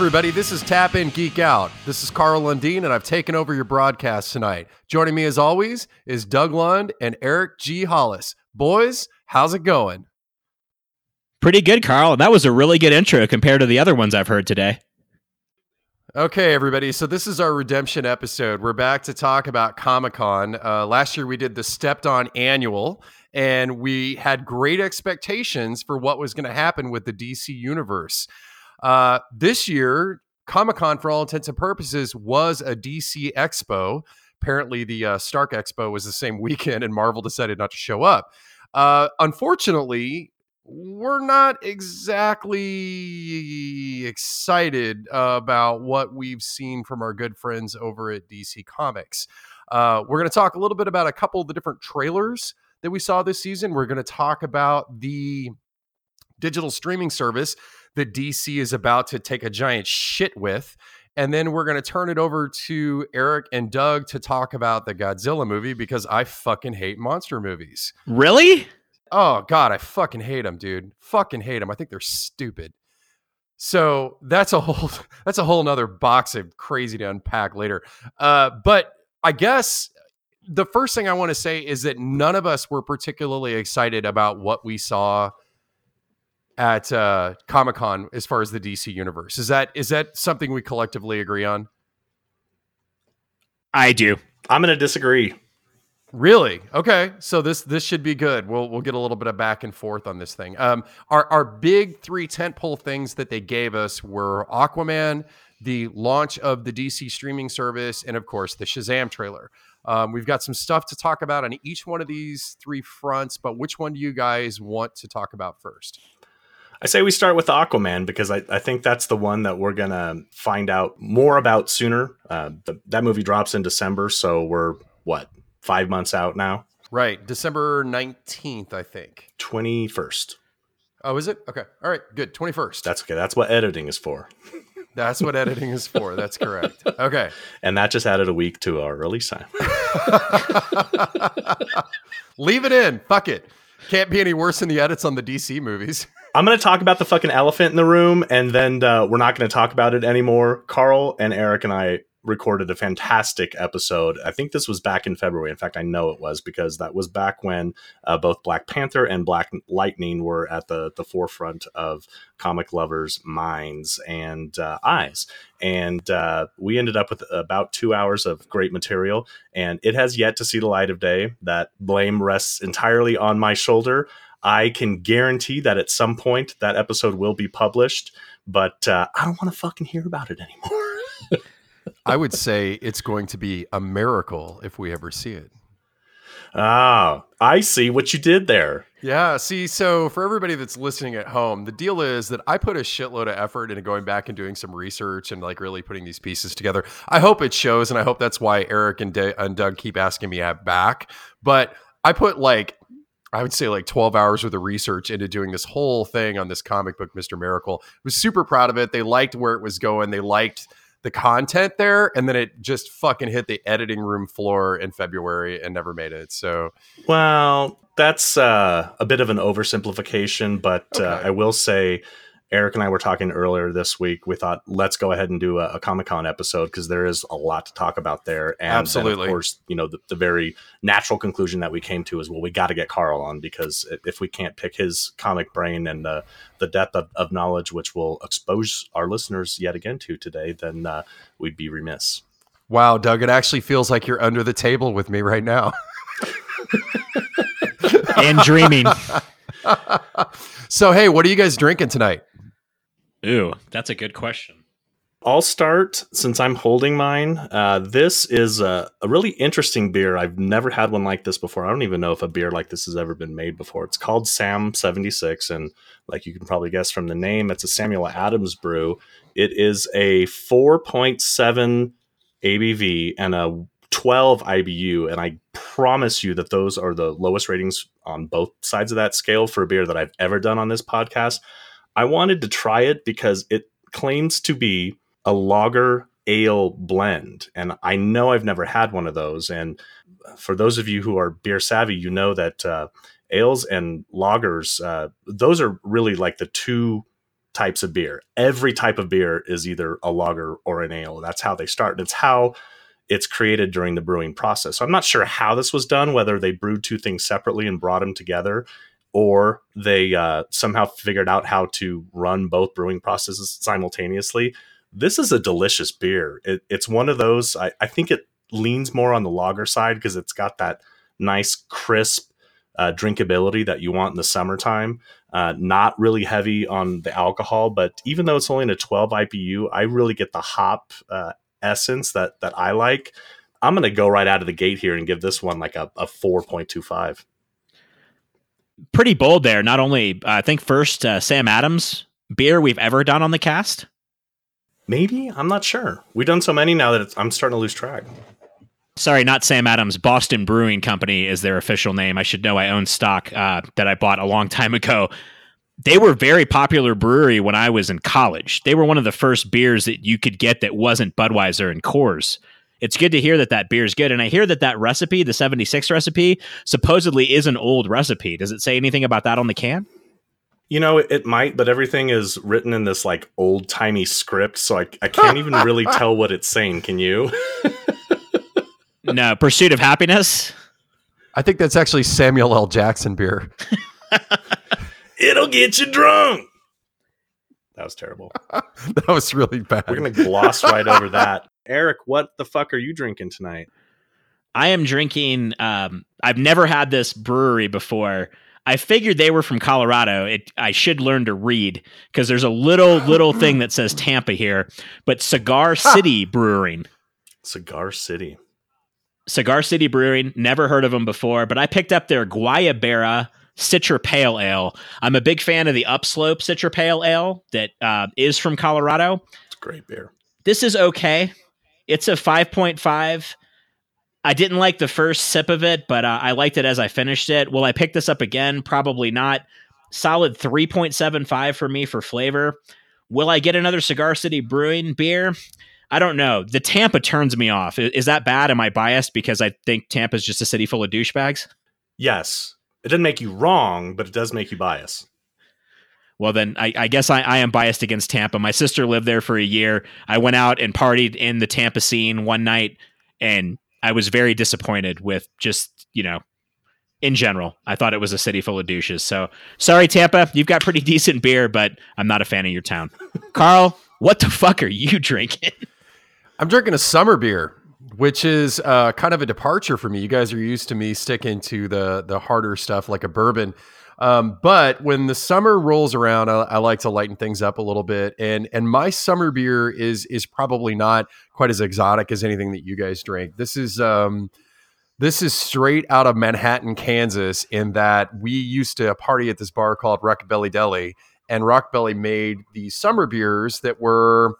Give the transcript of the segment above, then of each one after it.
Everybody, this is Tap In Geek Out. This is Carl Lundeen, and I've taken over your broadcast tonight. Joining me, as always, is Doug Lund and Eric G. Hollis. Boys, how's it going? Pretty good, Carl. That was a really good intro compared to the other ones I've heard today. Okay, everybody. So this is our redemption episode. We're back to talk about Comic Con. Uh, last year we did the Stepped On Annual, and we had great expectations for what was going to happen with the DC universe. Uh, this year, Comic Con, for all intents and purposes, was a DC Expo. Apparently, the uh, Stark Expo was the same weekend, and Marvel decided not to show up. Uh, unfortunately, we're not exactly excited about what we've seen from our good friends over at DC Comics. Uh, we're going to talk a little bit about a couple of the different trailers that we saw this season. We're going to talk about the digital streaming service that DC is about to take a giant shit with. And then we're going to turn it over to Eric and Doug to talk about the Godzilla movie because I fucking hate monster movies. Really? Oh God, I fucking hate them, dude. Fucking hate them. I think they're stupid. So that's a whole that's a whole nother box of crazy to unpack later. Uh, but I guess the first thing I want to say is that none of us were particularly excited about what we saw at uh, Comic Con as far as the DC universe. Is that is that something we collectively agree on? I do. I'm going to disagree. Really? Okay. So this this should be good. We'll we'll get a little bit of back and forth on this thing. Um, our our big three tentpole things that they gave us were Aquaman, the launch of the DC streaming service, and of course the Shazam trailer. Um, we've got some stuff to talk about on each one of these three fronts, but which one do you guys want to talk about first? I say we start with Aquaman because I, I think that's the one that we're going to find out more about sooner. Uh, the, that movie drops in December, so we're, what, five months out now? Right. December 19th, I think. 21st. Oh, is it? Okay. All right. Good. 21st. That's okay. That's what editing is for. That's what editing is for. That's correct. Okay. And that just added a week to our release time. Leave it in. Fuck it. Can't be any worse than the edits on the DC movies. I'm going to talk about the fucking elephant in the room, and then uh, we're not going to talk about it anymore. Carl and Eric and I recorded a fantastic episode. I think this was back in February. In fact, I know it was because that was back when uh, both Black Panther and Black Lightning were at the the forefront of comic lovers' minds and uh, eyes. And uh, we ended up with about two hours of great material, and it has yet to see the light of day. That blame rests entirely on my shoulder. I can guarantee that at some point that episode will be published, but uh, I don't want to fucking hear about it anymore. I would say it's going to be a miracle if we ever see it. Ah, I see what you did there. Yeah, see, so for everybody that's listening at home, the deal is that I put a shitload of effort into going back and doing some research and like really putting these pieces together. I hope it shows, and I hope that's why Eric and, and Doug keep asking me at back. But I put like I would say like 12 hours worth of research into doing this whole thing on this comic book, Mr. Miracle. I was super proud of it. They liked where it was going. They liked the content there. And then it just fucking hit the editing room floor in February and never made it. So, well, that's uh, a bit of an oversimplification, but uh, okay. uh, I will say Eric and I were talking earlier this week. We thought let's go ahead and do a, a Comic Con episode because there is a lot to talk about there. And Absolutely, of course, you know the, the, very natural conclusion that we came to is well, we got to get Carl on because if we can't pick his comic brain and the the depth of, of knowledge, which will expose our listeners yet again to today, then uh, we'd be remiss. Wow, Doug, it actually feels like you're under the table with me right now. and dreaming. so, hey, what are you guys drinking tonight? Ooh, that's a good question. I'll start since I'm holding mine. Uh, this is a, a, really interesting beer. I've never had one like this before. I don't even know if a beer like this has ever been made before. It's called Sam 76. And like you can probably guess from the name, it's a Samuel Adams brew. It is a 4.7 ABV and a 12 IBU. And I promise you that those are the lowest ratings on both sides of that scale for a beer that I've ever done on this podcast. I wanted to try it because it claims to be a lager ale blend. And I know I've never had one of those. And for those of you who are beer savvy, you know that uh, ales and lagers, uh, those are really like the two types of beer. Every type of beer is either a lager or an ale. That's how they start. And it's how it's created during the brewing process. So I'm not sure how this was done, whether they brewed two things separately and brought them together, or they uh, somehow figured out how to run both brewing processes simultaneously. This is a delicious beer. It, it's one of those, I, I, think it leans more on the lager side because it's got that nice, crisp uh, drinkability that you want in the summertime. Uh, not really heavy on the alcohol, but even though it's only in a 12 IBU, I really get the hop uh, essence that that I like. I'm going to go right out of the gate here and give this one like a, a 4.25. Pretty bold there. Not only, uh, I think, first uh, Sam Adams beer we've ever done on the cast. Maybe. I'm not sure. We've done so many now that I'm starting to lose track. Sorry, not Sam Adams. Boston Brewing Company is their official name. I should know. I own stock uh, that I bought a long time ago they were very popular brewery when I was in college. They were one of the first beers that you could get that wasn't Budweiser and Coors. It's good to hear that that beer is good, and I hear that that recipe, the seventy six recipe, supposedly is an old recipe. Does it say anything about that on the can? You know, it might, but everything is written in this like old timey script, so I, I can't even really tell what it's saying. Can you? no, Pursuit of Happiness. I think that's actually Samuel L. Jackson beer. It'll get you drunk. That was terrible. that was really bad. We're going to gloss right over that. Eric, what the fuck are you drinking tonight? I am drinking. Um, I've never had this brewery before. I figured they were from Colorado. It, I should learn to read because there's a little little thing that says Tampa here, but Cigar City Brewing. Cigar City. Cigar City Brewing. Never heard of them before, but I picked up their Guayabera Citra Pale Ale. I'm a big fan of the Upslope Citra Pale Ale that uh, is from Colorado. It's a great beer. This is okay. It's a 5.5. I didn't like the first sip of it, but uh, I liked it as I finished it. Will I pick this up again? Probably not. Solid 3.75 for me for flavor. Will I get another Cigar City Brewing beer? I don't know. The Tampa turns me off. Is that bad? Am I biased because I think Tampa is just a city full of douchebags? Yes it doesn't make you wrong, but it does make you biased. Well, then I, I guess I, I, am biased against Tampa. My sister lived there for a year. I went out and partied in the Tampa scene one night, and I was very disappointed with just, you know, in general. I thought it was a city full of douches. So sorry, Tampa. You've got pretty decent beer, but I'm not a fan of your town. Carl, what the fuck are you drinking? I'm drinking a summer beer which is uh, kind of a departure for me. You guys are used to me sticking to the the harder stuff like a bourbon. Um, but when the summer rolls around, I, I, like to lighten things up a little bit. And and my summer beer is is probably not quite as exotic as anything that you guys drink. This is um, this is straight out of Manhattan, Kansas. In that we used to party at this bar called Rockbelly Deli, and Rockbelly made these summer beers that were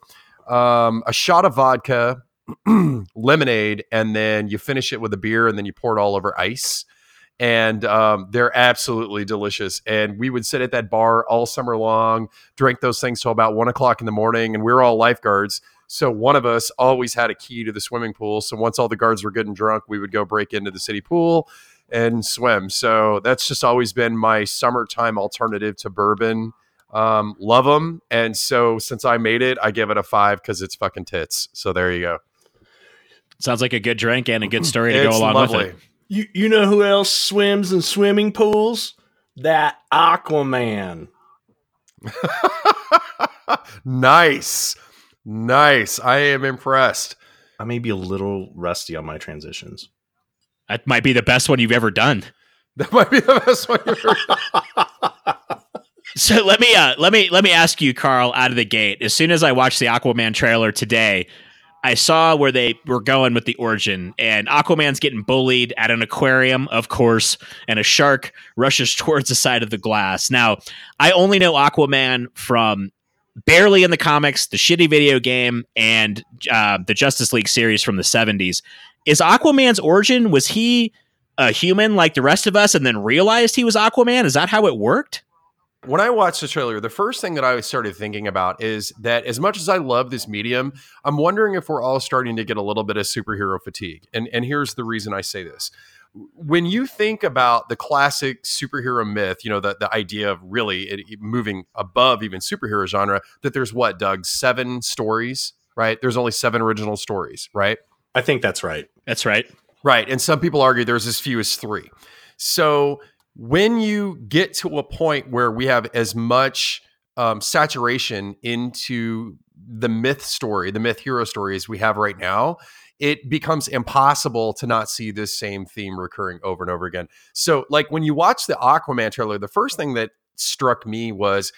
um, a shot of vodka, lemonade and then you finish it with a beer and then you pour it all over ice and um, they're absolutely delicious. And we would sit at that bar all summer long, drink those things till about one o'clock in the morning, and we are all lifeguards. So one of us always had a key to the swimming pool. So once all the guards were good and drunk, we would go break into the city pool and swim. So that's just always been my summertime alternative to bourbon. Um, love them. And so since I made it, I give it a five because it's fucking tits. So there you go. Sounds like a good drink and a good story to go along lovely. with it. You you know who else swims in swimming pools? That Aquaman. nice. Nice. I am impressed. I may be a little rusty on my transitions. That might be the best one you've ever done. That might be the best one you've ever So let me uh, let me let me ask you, Carl, out of the gate. As soon as I watched the Aquaman trailer today, I saw where they were going with the origin, and Aquaman's getting bullied at an aquarium, of course, and a shark rushes towards the side of the glass. Now, I only know Aquaman from barely in the comics, the shitty video game, and uh, the Justice League series from the 70s. Is Aquaman's origin, was he a human like the rest of us and then realized he was Aquaman? Is that how it worked? When I watched the trailer, the first thing that I started thinking about is that as much as I love this medium, I'm wondering if we're all starting to get a little bit of superhero fatigue. And and here's the reason I say this. when you think about the classic superhero myth, you know, the, the idea of really it, it moving above even superhero genre, that there's what, Doug, seven stories, right? There's only seven original stories, right? I think that's right. That's right. Right. And some people argue there's as few as three. So when you get to a point where we have as much um, saturation into the myth story, the myth hero story as we have right now, it becomes impossible to not see this same theme recurring over and over again. So, like when you watch the Aquaman trailer, the first thing that struck me was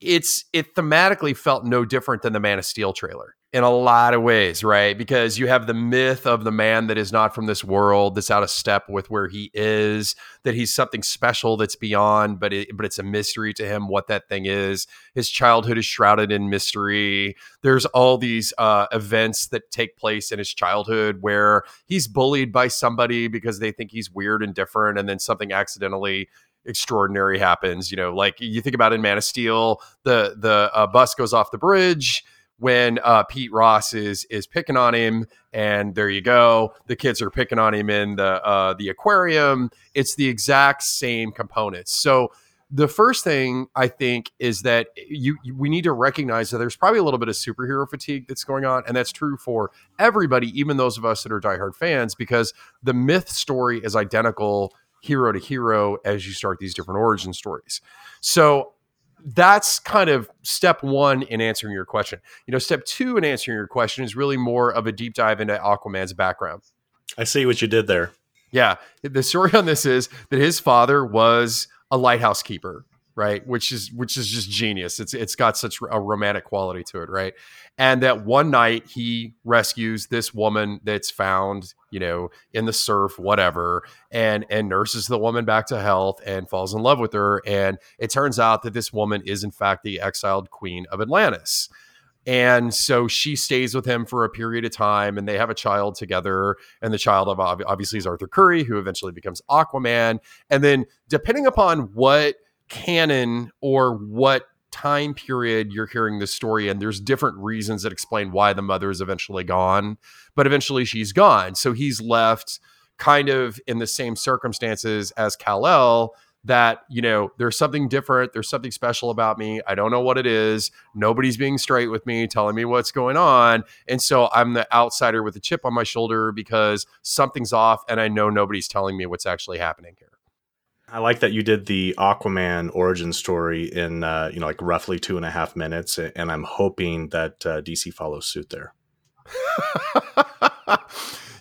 it's it thematically felt no different than the Man of Steel trailer in a lot of ways, right? Because you have the myth of the man that is not from this world, that's out of step with where he is, that he's something special that's beyond, but it, but it's a mystery to him what that thing is. His childhood is shrouded in mystery. There's all these uh, events that take place in his childhood where he's bullied by somebody because they think he's weird and different, and then something accidentally extraordinary happens. You know, like you think about in Man of Steel, the the uh, bus goes off the bridge when uh, Pete Ross is is picking on him, and there you go. The kids are picking on him in the uh, the aquarium. It's the exact same components. So the first thing I think is that you, you, we need to recognize that there's probably a little bit of superhero fatigue that's going on, and that's true for everybody, even those of us that are diehard fans, because the myth story is identical hero to hero as you start these different origin stories. So that's kind of step one in answering your question. You know, step two in answering your question is really more of a deep dive into Aquaman's background. I see what you did there. Yeah. The story on this is that his father was a lighthouse keeper right? Which is which is just genius. It's it's got such a romantic quality to it right? And that one night he rescues this woman that's found you know in the surf whatever and and nurses the woman back to health and falls in love with her. And it turns out that this woman is in fact the exiled queen of atlantis. And so she stays with him for a period of time and they have a child together. And the child of obviously is Arthur Curry, who eventually becomes Aquaman. And then, depending upon what canon or what time period you're hearing this story and there's different reasons that explain why the mother is eventually gone but eventually she's gone. So he's left kind of in the same circumstances as Kal-El that you know there's something different there's something special about me i don't know what it is nobody's being straight with me telling me what's going on and so i'm the outsider with a chip on my shoulder because something's off and i know nobody's telling me what's actually happening here I like that you did the Aquaman origin story in uh, you know like roughly two and a half minutes, and I'm hoping that uh, DC follows suit there.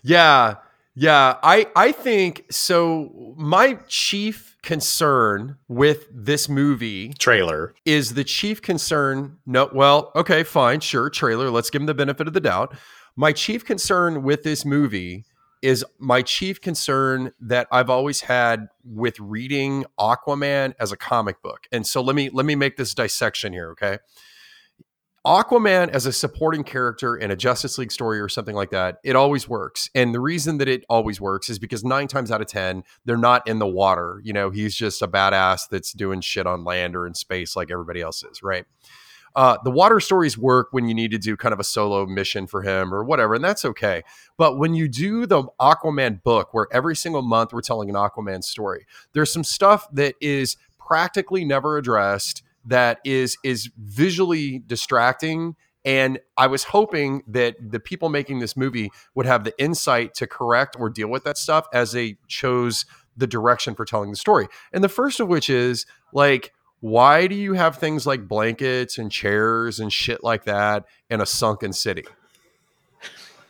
yeah, yeah. I I think so. My chief concern with this movie trailer is the chief concern. No, well, okay, fine, sure, trailer. Let's give him the benefit of the doubt. My chief concern with this movie is my chief concern that I've always had with reading Aquaman as a comic book. And so let me let me make this dissection here, okay? Aquaman as a supporting character in a Justice League story or something like that, it always works. And the reason that it always works is because nine times out of 10, they're not in the water. You know, he's just a badass that's doing shit on land or in space like everybody else is, right? Uh, the water stories work when you need to do kind of a solo mission for him or whatever, and that's okay. But when you do the Aquaman book, where every single month we're telling an Aquaman story, there's some stuff that is practically never addressed that is is visually distracting and I was hoping that the people making this movie would have the insight to correct or deal with that stuff as they chose the direction for telling the story. And the first of which is like why do you have things like blankets and chairs and shit like that in a sunken city?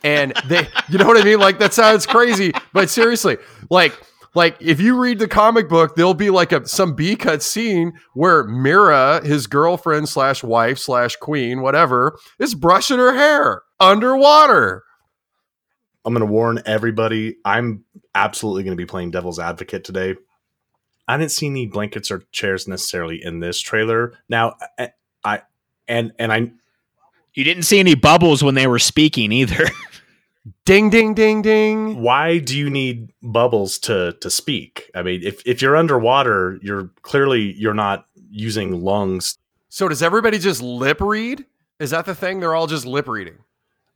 And they, you know what I mean? Like that sounds crazy, but seriously, like, like if you read the comic book, there'll be like a some B cut scene where Mera, his girlfriend slash wife slash queen, whatever, is brushing her hair underwater. I'm to warn everybody. I'm absolutely to be playing devil's advocate today I didn't see any blankets or chairs necessarily in this trailer. Now, I, I and and I, you didn't see any bubbles when they were speaking either. ding, ding, ding, ding. Why do you need bubbles to to speak? I mean, if if you're underwater, you're clearly you're not using lungs. So does everybody just lip read? Is that the thing? They're all just lip reading.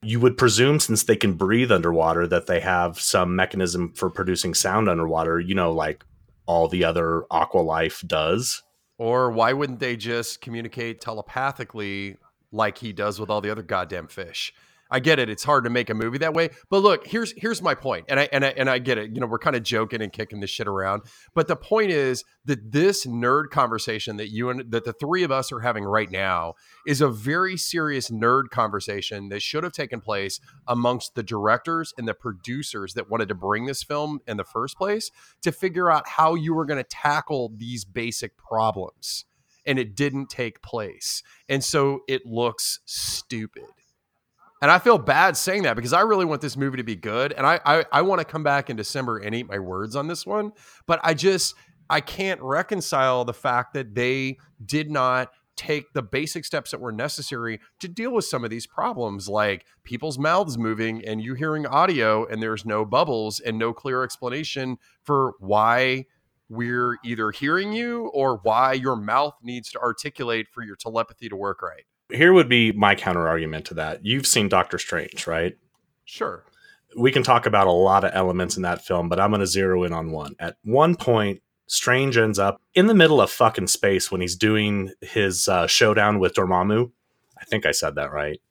You would presume since they can breathe underwater that they have some mechanism for producing sound underwater, you know, like all the other aqua life does. Or why wouldn't they just communicate telepathically like he does with all the other goddamn fish? I get it. It's hard to make a movie that way. But look, here's here's my point. And I and I and I get it. You know, we're kind of joking and kicking this shit around. But the point is that this nerd conversation that you and that the three of us are having right now is a very serious nerd conversation that should have taken place amongst the directors and the producers that wanted to bring this film in the first place to figure out how you were going to tackle these basic problems. And it didn't take place. And so it looks stupid. And I feel bad saying that because I really want this movie to be good. And I, I, I want to come back in December and eat my words on this one. But I just, I can't reconcile the fact that they did not take the basic steps that were necessary to deal with some of these problems, like people's mouths moving and you hearing audio and there's no bubbles and no clear explanation for why we're either hearing you or why your mouth needs to articulate for your telepathy to work right here would be my counter argument to that. You've seen Doctor Strange, right? Sure. We can talk about a lot of elements in that film, but I'm going to zero in on one. At one point, Strange ends up in the middle of fucking space when he's doing his uh, showdown with Dormammu. I think I said that right.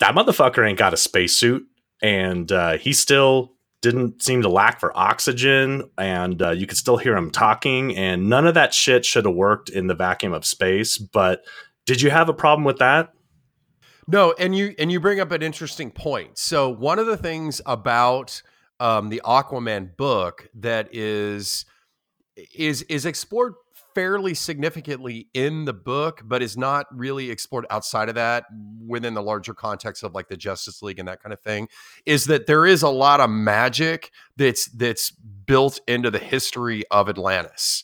That motherfucker ain't got a spacesuit, and uh, he still didn't seem to lack for oxygen, and uh, you could still hear him talking. And none of that shit should have worked in the vacuum of space, but did you have a problem with that? No, and you and you bring up an interesting point. So one of the things about um, the Aquaman book that is is is explored fairly significantly in the book, but is not really explored outside of that within the larger context of like the Justice League and that kind of thing, is that there is a lot of magic that's that's built into the history of Atlantis.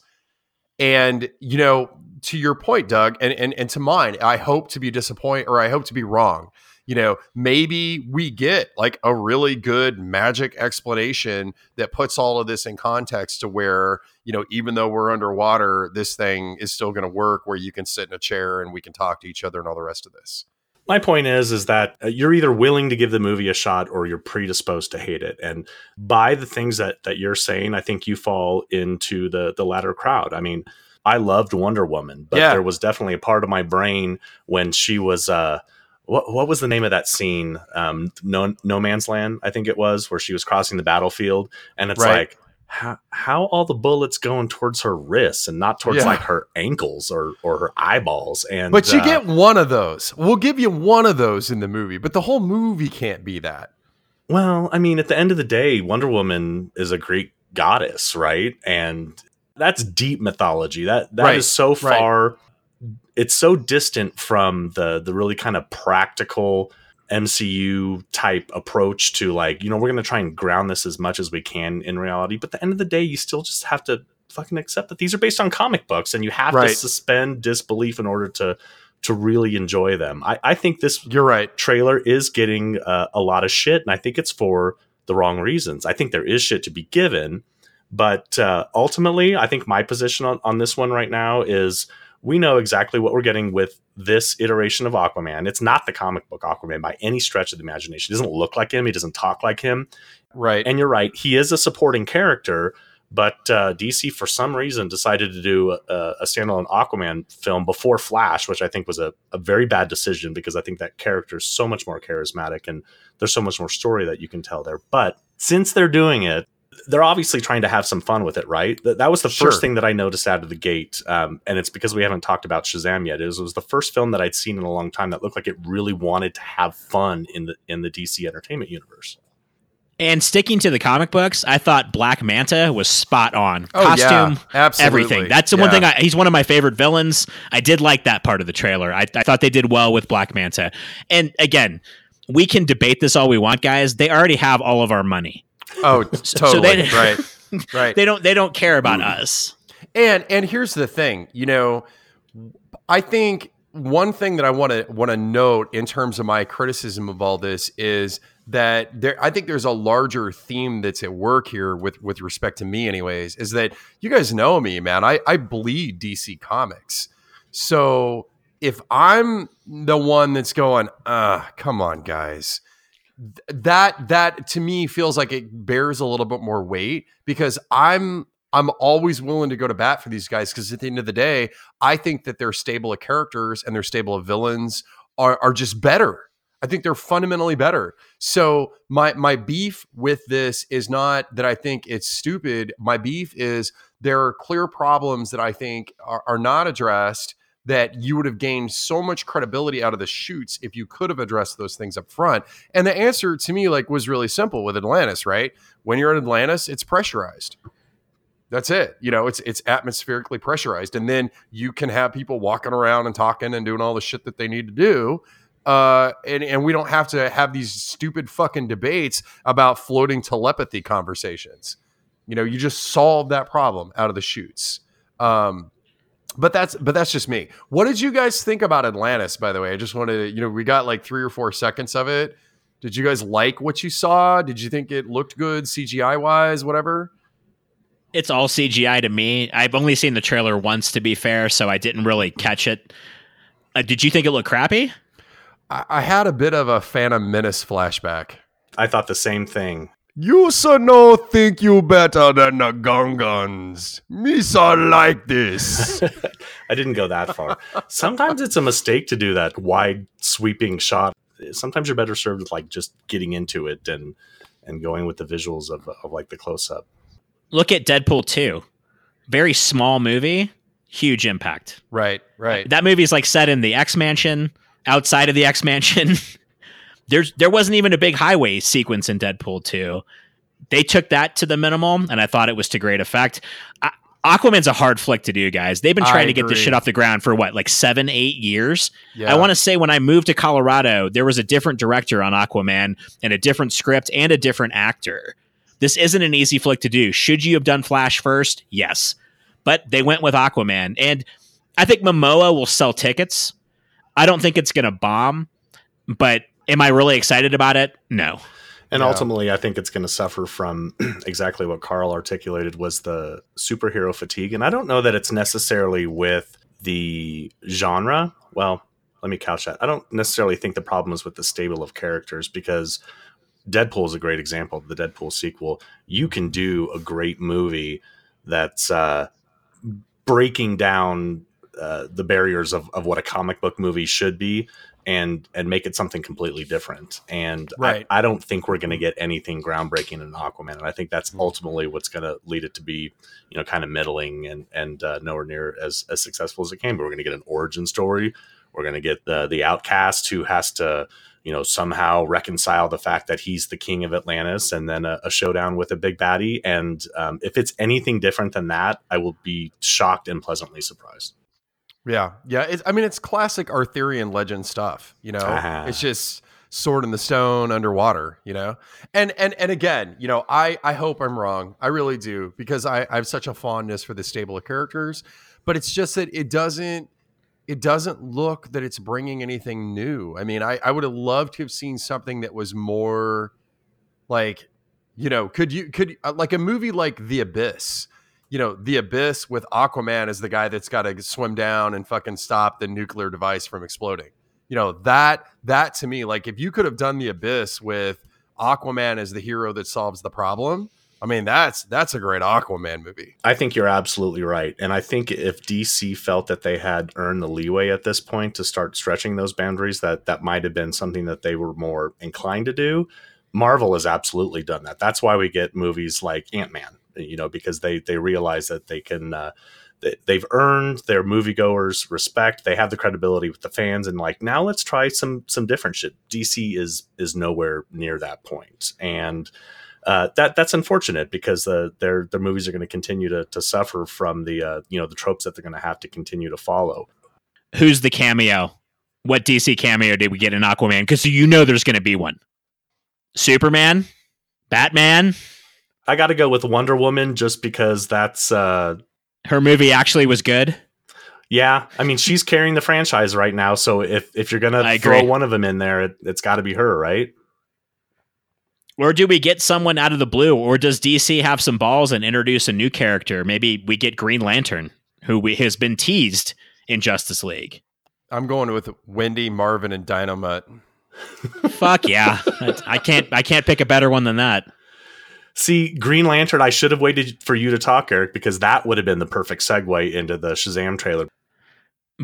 And you know, to your point, Doug, and, and and to mine, I hope to be disappointed or I hope to be wrong. You know, maybe we get like a really good magic explanation that puts all of this in context to where, you know, even though we're underwater, this thing is still going to work where you can sit in a chair and we can talk to each other and all the rest of this. My point is is that uh, you're either willing to give the movie a shot or you're predisposed to hate it. And by the things that that you're saying, I think you fall into the the latter crowd. I mean, I loved Wonder Woman, but yeah. there was definitely a part of my brain when she was uh what what was the name of that scene? Um No No Man's Land, I think it was, where she was crossing the battlefield and it's right. like how, how all the bullets going towards her wrists and not towards yeah. like her ankles or or her eyeballs and But you uh, get one of those. We'll give you one of those in the movie, but the whole movie can't be that. Well, I mean, at the end of the day, Wonder Woman is a Greek goddess, right? And that's deep mythology. That that right. is so far right. it's so distant from the the really kind of practical MCU type approach to like, you know, we're going to try and ground this as much as we can in reality, but at the end of the day you still just have to fucking accept that these are based on comic books and you have right. to suspend disbelief in order to to really enjoy them. I, I think this you're right trailer is getting uh, a lot of shit, and I think it's for the wrong reasons. I think there is shit to be given, but uh, ultimately, I think my position on, on this one right now is we know exactly what we're getting with this iteration of Aquaman. It's not the comic book Aquaman by any stretch of the imagination. He doesn't look like him. He doesn't talk like him. Right. And you're right. He is a supporting character, but uh, DC for some reason decided to do a, a, standalone Aquaman film before Flash, which I think was a, a very bad decision because I think that character is so much more charismatic and there's so much more story that you can tell there. But since they're doing it, they're obviously trying to have some fun with it, right? That, that was the sure. first thing that I noticed out of the gate, um, and it's because we haven't talked about Shazam yet. It was, it was, the first film that I'd seen in a long time that looked like it really wanted to have fun in the in the DC Entertainment universe. And sticking to the comic books, I thought Black Manta was spot on. Oh, Costume, yeah, everything. That's the yeah. one thing. I, he's one of my favorite villains. I did like that part of the trailer. I, I thought they did well with Black Manta. And again, we can debate this all we want, guys. They already have all of our money. Oh, totally. so they, right. Right. They don't they don't care about mm. us. And and here's the thing, you know, I think one thing that I want to want to note in terms of my criticism of all this is that there I think there's a larger theme that's at work here with with respect to me anyways is that you guys know me man I I bleed DC comics so if I'm the one that's going uh come on guys that that to me feels like it bears a little bit more weight because I'm I'm always willing to go to bat for these guys because at the end of the day, I think that their stable of characters and their stable of villains are are just better. I think they're fundamentally better. So my my beef with this is not that I think it's stupid. My beef is there are clear problems that I think are, are not addressed that you would have gained so much credibility out of the shoots if you could have addressed those things up front. And the answer to me like was really simple with Atlantis, right? When you're in Atlantis, it's pressurized. That's it. You know, it's it's atmospherically pressurized, and then you can have people walking around and talking and doing all the shit that they need to do. Uh, and and we don't have to have these stupid fucking debates about floating telepathy conversations. You know, you just solve that problem out of the shoots. Um, but that's but that's just me. What did you guys think about Atlantis? By the way, I just wanted to, you know, we got like three or four seconds of it. Did you guys like what you saw? Did you think it looked good CGI wise? Whatever. It's all CGI to me. I've only seen the trailer once, to be fair, so I didn't really catch it. Uh, did you think it looked crappy? I, I had a bit of a Phantom Menace flashback. I thought the same thing. You so no think you better than the Gungans. Me so like this. I didn't go that far. Sometimes it's a mistake to do that wide sweeping shot. Sometimes you're better served with like just getting into it and and going with the visuals of, of like the close up. Look at Deadpool 2. Very small movie, huge impact. right, right. That movie is like set in the X Mansion, outside of the X Mansion. There's there wasn't even a big highway sequence in Deadpool 2. They took that to the minimum, and I thought it was to great effect. I, Aquaman's a hard flick to do, guys. They've been trying I to get this shit off the ground for what, like seven, eight years? Yeah. I want to say when I moved to Colorado, there was a different director on Aquaman and a different script and a different actor. This isn't an easy flick to do. Should you have done Flash first? Yes. But they went with Aquaman. And I think Momoa will sell tickets. I don't think it's going to bomb, but am I really excited about it? No. And Yeah. ultimately, I think it's going to suffer from exactly what Carl articulated was the superhero fatigue. And I don't know that it's necessarily with the genre. Well, let me couch that. I don't necessarily think the problem is with the stable of characters because Deadpool is a great example. The Deadpool sequel, you can do a great movie that's uh, breaking down uh, the barriers of, of what a comic book movie should be and and make it something completely different. And Right. I, I don't think we're going to get anything groundbreaking in Aquaman. And I think that's ultimately what's going to lead it to be, you know, kind of middling and and uh, nowhere near as as successful as it can. But we're going to get an origin story. We're going to get the the outcast who has to you know somehow reconcile the fact that he's the king of Atlantis, and then a, a showdown with a big baddie. And um, if it's anything different than that, I will be shocked and pleasantly surprised. Yeah, yeah. It's, I mean, it's classic Arthurian legend stuff. You know, Ah. it's just sword in the stone underwater. You know, and and and again, you know, I I hope I'm wrong. I really do because I I have such a fondness for this stable of characters, but it's just that it doesn't it doesn't look that it's bringing anything new. I mean, I I would have loved to have seen something that was more like, you know, could you could uh, like a movie like The Abyss you know, the abyss with Aquaman is the guy that's got to swim down and fucking stop the nuclear device from exploding. You know, that that to me, like if you could have done the abyss with Aquaman as the hero that solves the problem, I mean, that's that's a great Aquaman movie. I think you're absolutely right. And I think if DC felt that they had earned the leeway at this point to start stretching those boundaries, that that might have been something that they were more inclined to do. Marvel has absolutely done that. That's why we get movies like Ant Man, you know, because they they realize that they can. Uh, they- They've earned their moviegoers' respect. They have the credibility with the fans, and like now, let's try some some different shit. DC is is nowhere near that point, and uh, that that's unfortunate because the, their their movies are going to continue to to suffer from the uh, you know the tropes that they're going to have to continue to follow. Who's the cameo? What DC cameo did we get in Aquaman? Because you know there's going to be one. Superman, Batman. I got to go with Wonder Woman just because that's uh, Her movie actually was good. yeah. I mean, she's carrying the franchise right now, so if if you're going I to throw agree. one of them in there, it, it's got to be her, right? Or do we get someone out of the blue? Or does DC have some balls and introduce a new character? Maybe we get Green Lantern, who we, has been teased in Justice League. I'm going with Wendy, Marvin, and Dynamite. Fuck yeah. I can't I can't pick a better one than that. See, Green Lantern, I should have waited for you to talk, Eric, because that would have been the perfect segue into the Shazam trailer.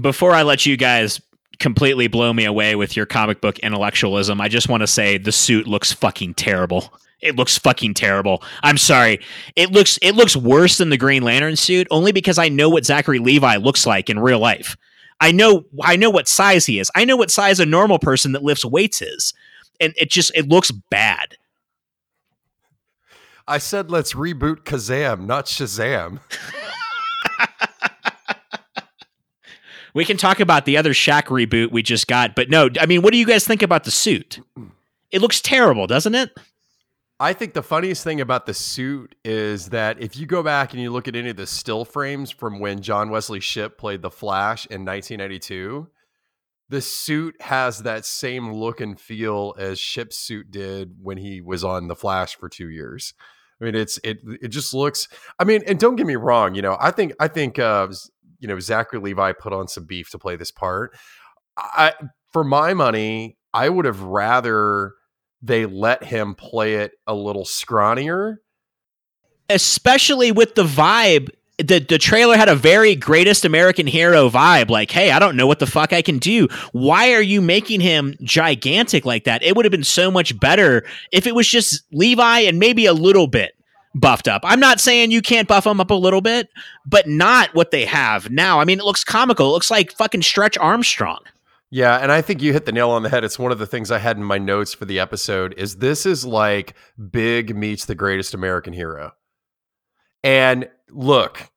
Before I let you guys completely blow me away with your comic book intellectualism, I just want to say the suit looks fucking terrible. It looks fucking terrible. I'm sorry. It looks it looks worse than the Green Lantern suit only because I know what Zachary Levi looks like in real life. I know I know what size he is. I know what size a normal person that lifts weights is. And it just it looks bad. I said let's reboot Kazam, not Shazam. we can talk about the other Shaq reboot we just got, but no, I mean, what do you guys think about the suit? It looks terrible, doesn't it? I think the funniest thing about the suit is that if you go back and you look at any of the still frames from when John Wesley Shipp played the Flash in 1992, the suit has that same look and feel as Shipp's suit did when he was on the Flash for two years. I mean, it's it it just looks. I mean, and don't get me wrong. You know, I think I think uh, you know Zachary Levi put on some beef to play this part. I for my money, I would have rather they let him play it a little scrawnier. Especially with the vibe. The, the trailer had a very greatest American hero vibe. Like, hey, I don't know what the fuck I can do. Why are you making him gigantic like that? It would have been so much better if it was just Levi and maybe a little bit buffed up. I'm not saying you can't buff him up a little bit, but not what they have now. I mean, it looks comical. It looks like fucking Stretch Armstrong. Yeah, and I think you hit the nail on the head. It's one of the things I had in my notes for the episode is this is like Big meets the greatest American hero. And look,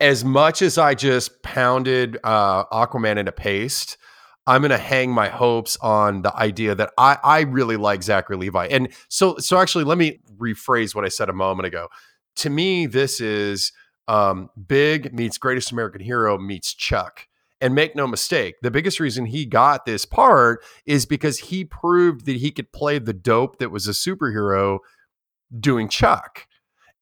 as much as I just pounded uh, Aquaman into paste, I'm going to hang my hopes on the idea that I, I really like Zachary Levi. And so, so actually, let me rephrase what I said a moment ago. To me, this is um, Big meets Greatest American Hero meets Chuck. And make no mistake, the biggest reason he got this part is because he proved that he could play the dope that was a superhero doing Chuck.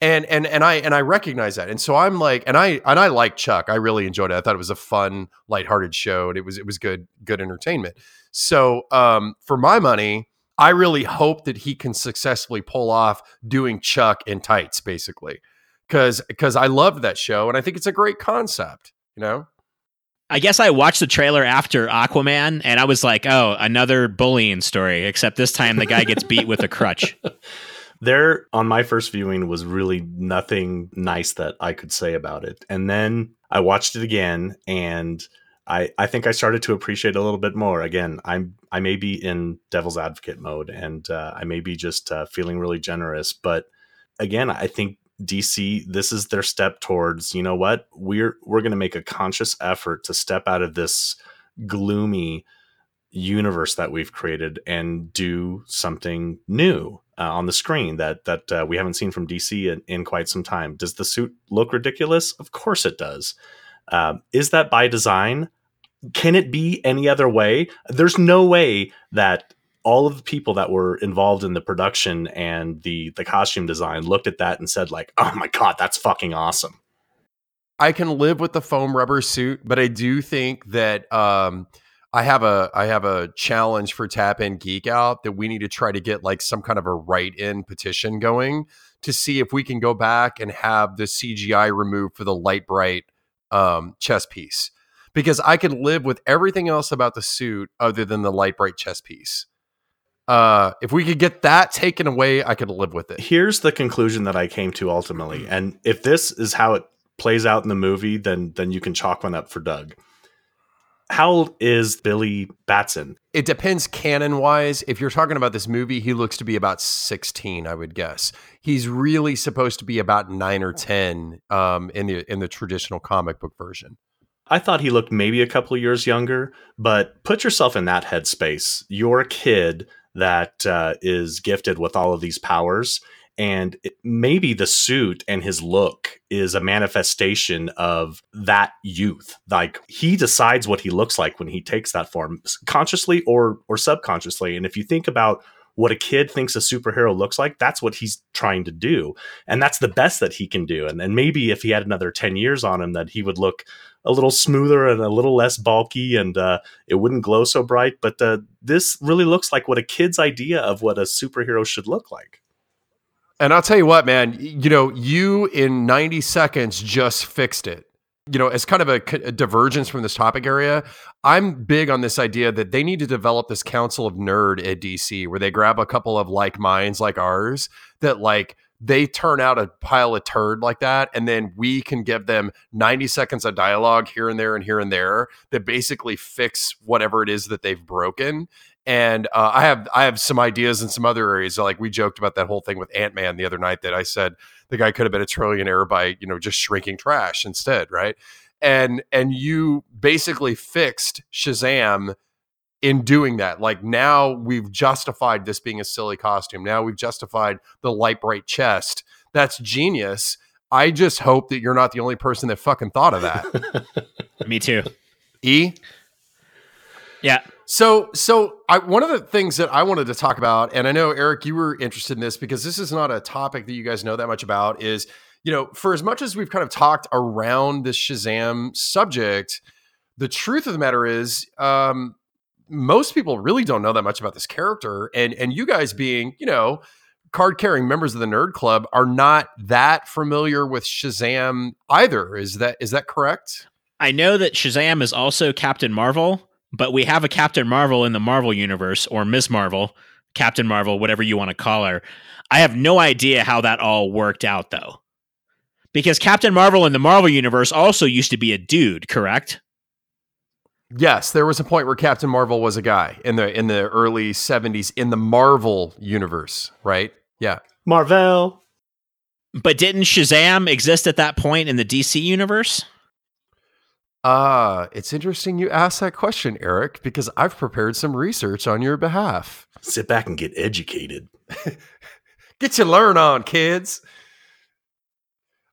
And and and I and I recognize that. And so I'm like, and I and I like Chuck. I really enjoyed it. I thought it was a fun, lighthearted show. And it was it was good, good entertainment. So um, for my money, I really hope that he can successfully pull off doing Chuck in tights, basically. Cause because I love that show and I think it's a great concept, you know? I guess I watched the trailer after Aquaman and I was like, oh, another bullying story, except this time the guy gets beat with a crutch. There, on my first viewing, was really nothing nice that I could say about it. And then I watched it again and I, I think I started to appreciate a little bit more. Again, I'm I may be in devil's advocate mode and uh, I may be just uh, feeling really generous, but again, I think DC, this is their step towards, you know what? We're we're going to make a conscious effort to step out of this gloomy universe that we've created and do something new uh, on the screen that that uh, we haven't seen from DC in, in, quite some time. Does the suit look ridiculous? Of course it does. Um, is that by design? Can it be any other way? There's no way that all of the people that were involved in the production and the the costume design looked at that and said like oh my god that's fucking awesome i can live with the foam rubber suit but i do think that um i have a i have a challenge for tap in geek out that we need to try to get like some kind of a write in petition going to see if we can go back and have the cgi removed for the Lite-Brite um chest piece because i can live with everything else about the suit other than the Lite-Brite chess piece uh, if we could get that taken away, I could live with it. Here's the conclusion that I came to ultimately, and if this is how it plays out in the movie, then then you can chalk one up for Doug. How old is Billy Batson? It depends canon wise. If you're talking about this movie, he looks to be about 16, I would guess. He's really supposed to be about nine or 10 um, in the in the traditional comic book version. I thought he looked maybe a couple years younger, but put yourself in that headspace. You're a kid that uh, is gifted with all of these powers and it, maybe the suit and his look is a manifestation of that youth like he decides what he looks like when he takes that form consciously or or subconsciously and if you think about what a kid thinks a superhero looks like that's what he's trying to do and that's the best that he can do and, and maybe if he had another 10 years on him that he would look a little smoother and a little less bulky, and uh, it wouldn't glow so bright. But uh, this really looks like what a kid's idea of what a superhero should look like. And I'll tell you what, man, you know, you in 90 seconds just fixed it. You know, as kind of a, a, divergence from this topic area, I'm big on this idea that they need to develop this council of nerd at DC where they grab a couple of like minds like ours that like they turn out a pile of turd like that and then we can give them 90 seconds of dialogue here and there and here and there that basically fix whatever it is that they've broken and uh, I have I have some ideas in some other areas. Like we joked about that whole thing with Ant Man the other night that I said the guy could have been a trillionaire by you know just shrinking trash instead, right? And and you basically fixed Shazam in doing that. Like now we've justified this being a silly costume. Now we've justified the Lite-Brite chest. That's genius. I just hope that you're not the only person that fucking thought of that. Me too. E. Yeah. So, so I, one of the things that I wanted to talk about, and I know Eric, you were interested in this because this is not a topic that you guys know that much about. Is you know, for as much as we've kind of talked around this Shazam subject, the truth of the matter is, um, most people really don't know that much about this character, and and you guys being, you know, card carrying members of the Nerd Club are not that familiar with Shazam either. Is that is that correct? I know that Shazam is also Captain Marvel but we have a Captain Marvel in the Marvel universe or Miss Marvel, Captain Marvel, whatever you want to call her. I have no idea how that all worked out though. Because Captain Marvel in the Marvel universe also used to be a dude, correct? Yes, there was a point where Captain Marvel was a guy in the in the early 70s in the Marvel universe, right? Yeah. Marvel. But didn't Shazam exist at that point in the DC universe? Ah, uh, it's interesting you asked that question, Eric, because I've prepared some research on your behalf. Sit back and get educated. get to learn on, kids.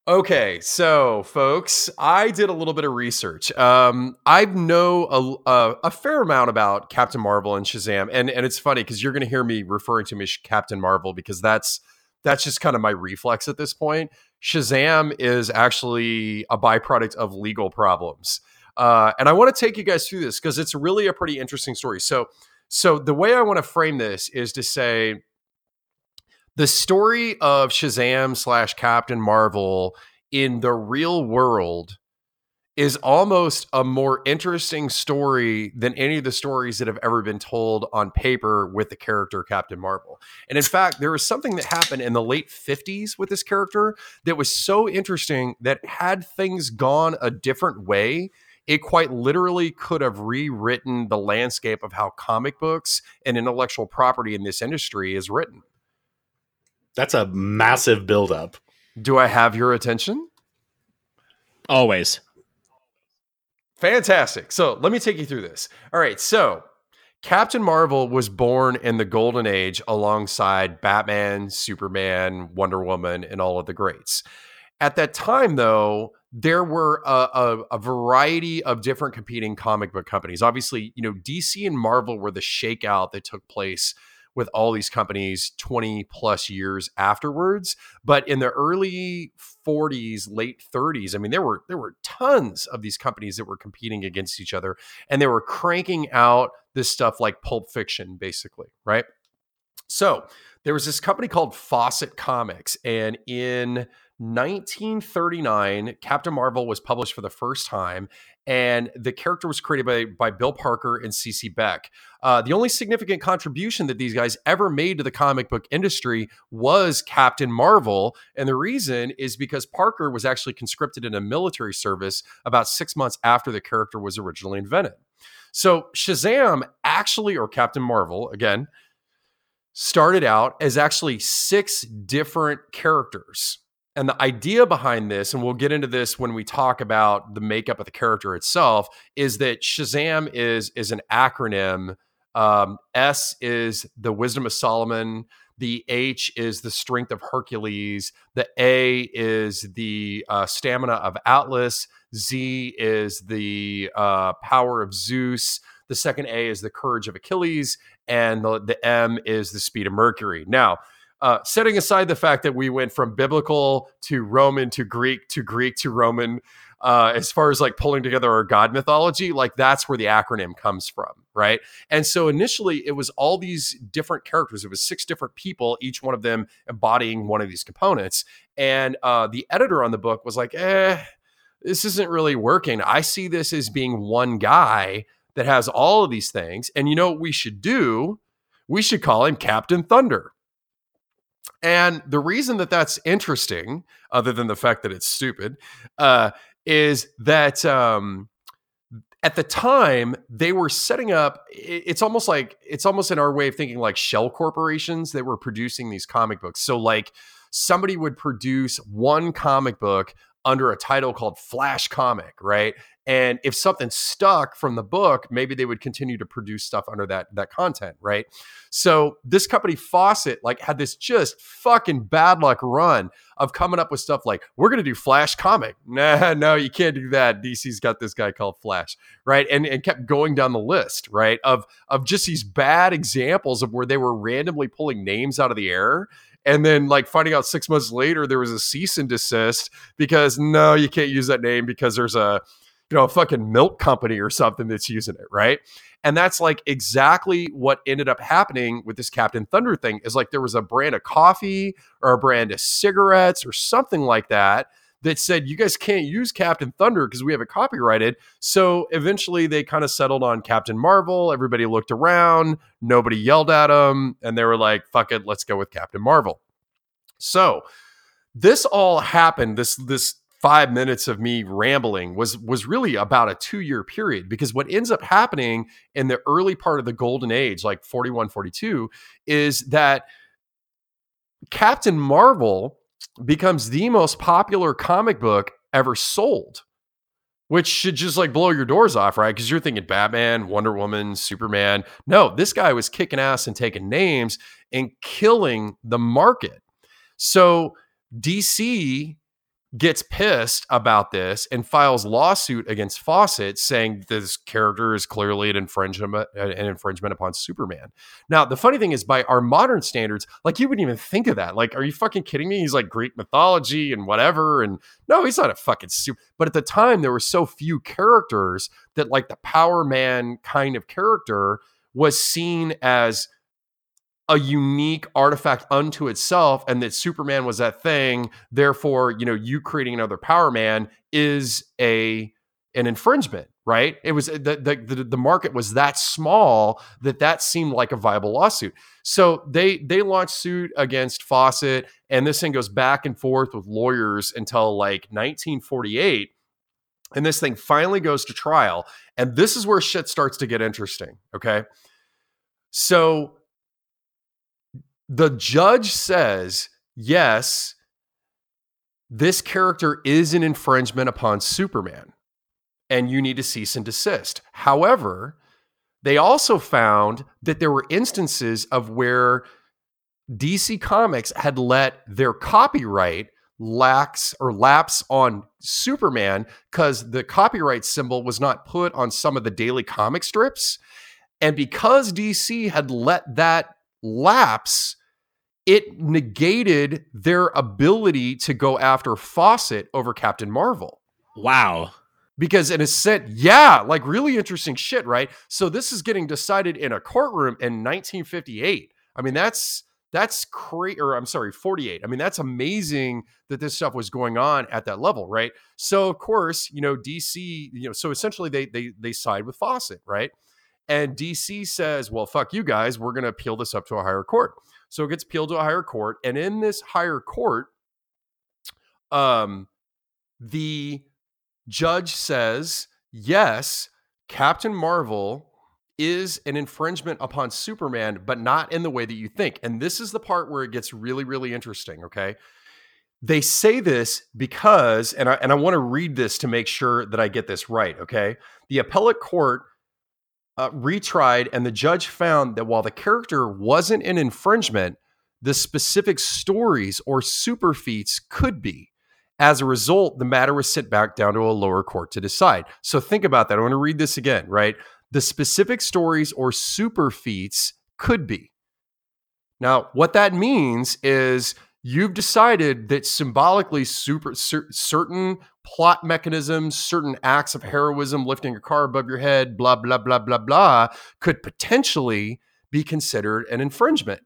Okay, so folks, I did a little bit of research. Um, I know a, a, a, fair amount about Captain Marvel and Shazam, and and it's funny because you're going to hear me referring to him as Captain Marvel because that's that's just kind of my reflex at this point. Shazam is actually a byproduct of legal problems. Uh, and I want to take you guys through this because it's really a pretty interesting story. So, so the way I want to frame this is to say the story of Shazam slash Captain Marvel in the real world is almost a more interesting story than any of the stories that have ever been told on paper with the character Captain Marvel. And in fact, there was something that happened in the late 50s with this character that was so interesting that had things gone a different way, it quite literally could have rewritten the landscape of how comic books and intellectual property in this industry is written. That's a massive buildup. Do I have your attention? Always. Fantastic. So let me take you through this. All right. So Captain Marvel was born in the golden age alongside Batman, Superman, Wonder Woman, and all of the greats. At that time, though, there were a, a, a, variety of different competing comic book companies. Obviously, you know, DC and Marvel were the shakeout that took place with all these companies 20 plus years afterwards but in the early 40s late 30s i mean there were there were tons of these companies that were competing against each other and they were cranking out this stuff like pulp fiction basically right so there was this company called fawcett comics and in 1939 captain marvel was published for the first time and the character was created by, by Bill Parker and CC Beck. Uh, the only significant contribution that these guys ever made to the comic book industry was Captain Marvel, and the reason is because Parker was actually conscripted in a military service about six months after the character was originally invented. So Shazam actually, or Captain Marvel again, started out as actually six different characters and the idea behind this, and we'll get into this when we talk about the makeup of the character itself, is that Shazam is is an acronym. Um, S is the wisdom of Solomon. The H is the strength of Hercules. The A is the uh, stamina of Atlas. Z is the uh, power of Zeus. The second A is the courage of Achilles, and the, the M is the speed of Mercury. Now, uh, setting aside the fact that we went from biblical to Roman to Greek to Greek to Roman, uh, as far as like pulling together our god mythology, like that's where the acronym comes from, right? And so initially it was all these different characters. It was six different people, each one of them embodying one of these components. And uh, the editor on the book was like, eh, this isn't really working. I see this as being one guy that has all of these things. And you know what we should do? We should call him Captain Thunder. And the reason that that's interesting, other than the fact that it's stupid, uh, is that um, at the time they were setting up. It's almost like it's almost in our way of thinking like shell corporations that were producing these comic books. So like somebody would produce one comic book under a title called Flash Comic, right? And if something stuck from the book, maybe they would continue to produce stuff under that that content, right? So this company Fawcett like had this just fucking bad luck run of coming up with stuff like we're gonna do Flash comic. Nah, no, you can't do that. DC's got this guy called Flash, right? And and kept going down the list, right? Of of just these bad examples of where they were randomly pulling names out of the air and then like finding out six months later there was a cease and desist because no you can't use that name because there's a you know, a fucking milk company or something that's using it, right? And that's like exactly what ended up happening with this Captain Thunder thing is like there was a brand of coffee or a brand of cigarettes or something like that that said you guys can't use Captain Thunder because we have it copyrighted. So eventually they kind of settled on Captain Marvel. Everybody looked around, nobody yelled at them, and they were like, fuck it, let's go with Captain Marvel. So this all happened, this this five minutes of me rambling was was really about a two year period because what ends up happening in the early part of the golden age like 41 42 is that captain marvel becomes the most popular comic book ever sold which should just like blow your doors off right? Because you're thinking batman wonder woman superman. No this guy was kicking ass and taking names and killing the market. So dc gets pissed about this and files lawsuit against Fawcett saying this character is clearly an infringement an infringement upon Superman. Now, the funny thing is by our modern standards, like you wouldn't even think of that. Like are you fucking kidding me? He's like Greek mythology and whatever and no, he's not a fucking super. But at the time there were so few characters that like the Power Man kind of character was seen as a unique artifact unto itself and that superman was that thing therefore you know you creating another power man is a an infringement right? It was the, the the market was that small that that seemed like a viable lawsuit. So they they launched suit against fawcett and this thing goes back and forth with lawyers until like 1948 and this thing finally goes to trial and this is where shit starts to get interesting okay? So the judge says, yes, this character is an infringement upon Superman, and you need to cease and desist. However, they also found that there were instances of where DC Comics had let their copyright lax or lapse on Superman because the copyright symbol was not put on some of the daily comic strips. And because DC had let that lapse, it negated their ability to go after Fawcett over Captain Marvel. Wow. Because in a sense, yeah, like really interesting shit, right? So this is getting decided in a courtroom in 1958. I mean, that's that's crazy or i'm sorry 48 i mean that's amazing that this stuff was going on at that level right so of course you know dc you know so essentially they they they side with fawcett right and DC says, well, fuck you guys. We're going to appeal this up to a higher court. So it gets appealed to a higher court. And in this higher court, um, the judge says, yes, Captain Marvel is an infringement upon Superman, but not in the way that you think. And this is the part where it gets really, really interesting. Okay. They say this because, and I, and I want to read this to make sure that I get this right. Okay. The appellate court uh, retried, and the judge found that while the character wasn't an infringement, the specific stories or super feats could be. As a result, the matter was sent back down to a lower court to decide. So think about that. I want to read this again, right? The specific stories or super feats could be. Now, what that means is you've decided that symbolically super cer- certain plot mechanisms, certain acts of heroism, lifting a car above your head, blah, blah, blah, blah, blah, could potentially be considered an infringement.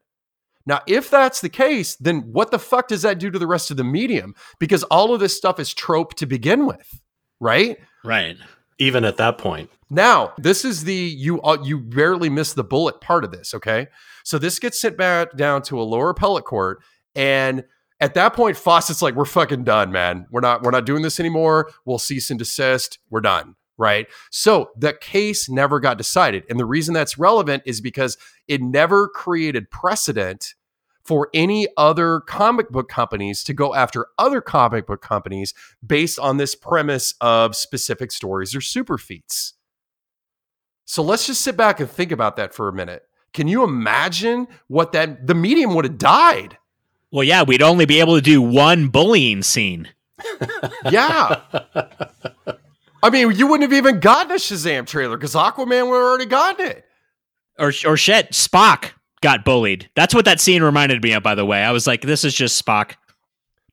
Now, if that's the case, then what the fuck does that do to the rest of the medium? Because all of this stuff is trope to begin with, right? Right. Even at that point. Now, this is the you uh, you barely miss the bullet part of this, okay? So this gets sent back down to a lower appellate court and at that point Fawcett's like we're fucking done, man. We're not we're not doing this anymore. We'll cease and desist. We're done right? So the case never got decided. And the reason that's relevant is because it never created precedent for any other comic book companies to go after other comic book companies based on this premise of specific stories or super feats. So let's just sit back and think about that for a minute. Can you imagine what that the medium would have died? Well, yeah, we'd only be able to do one bullying scene. yeah. I mean, you wouldn't have even gotten a Shazam trailer because Aquaman would have already gotten it. Or, or shit, Spock got bullied. That's what that scene reminded me of, by the way. I was like, this is just Spock.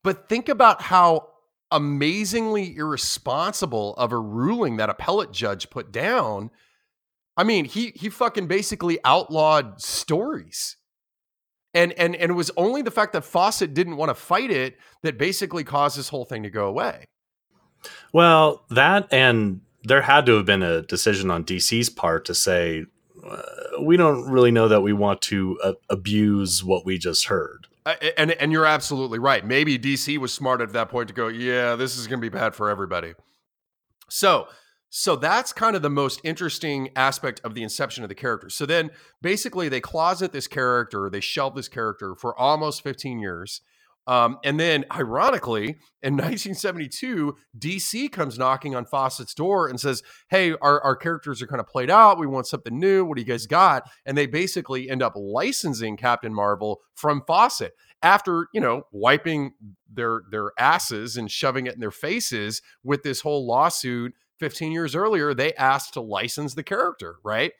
But think about how amazingly irresponsible of a ruling that appellate judge put down. I mean, he he fucking basically outlawed stories. And and and it was only the fact that Fawcett didn't want to fight it that basically caused this whole thing to go away. Well, that and there had to have been a decision on DC's part to say uh, we don't really know that we want to uh, abuse what we just heard. Uh, and and you're absolutely right. Maybe DC was smart at that point to go, yeah, this is going to be bad for everybody. So, so that's kind of the most interesting aspect of the inception of the character. So then basically they closet this character, they shelve this character for almost 15 years. Um, and then, ironically, in 1972, DC comes knocking on Fawcett's door and says, Hey, our, our characters are kind of played out. We want something new. What do you guys got? And they basically end up licensing Captain Marvel from Fawcett after, you know, wiping their, their asses and shoving it in their faces with this whole lawsuit 15 years earlier. They asked to license the character, right?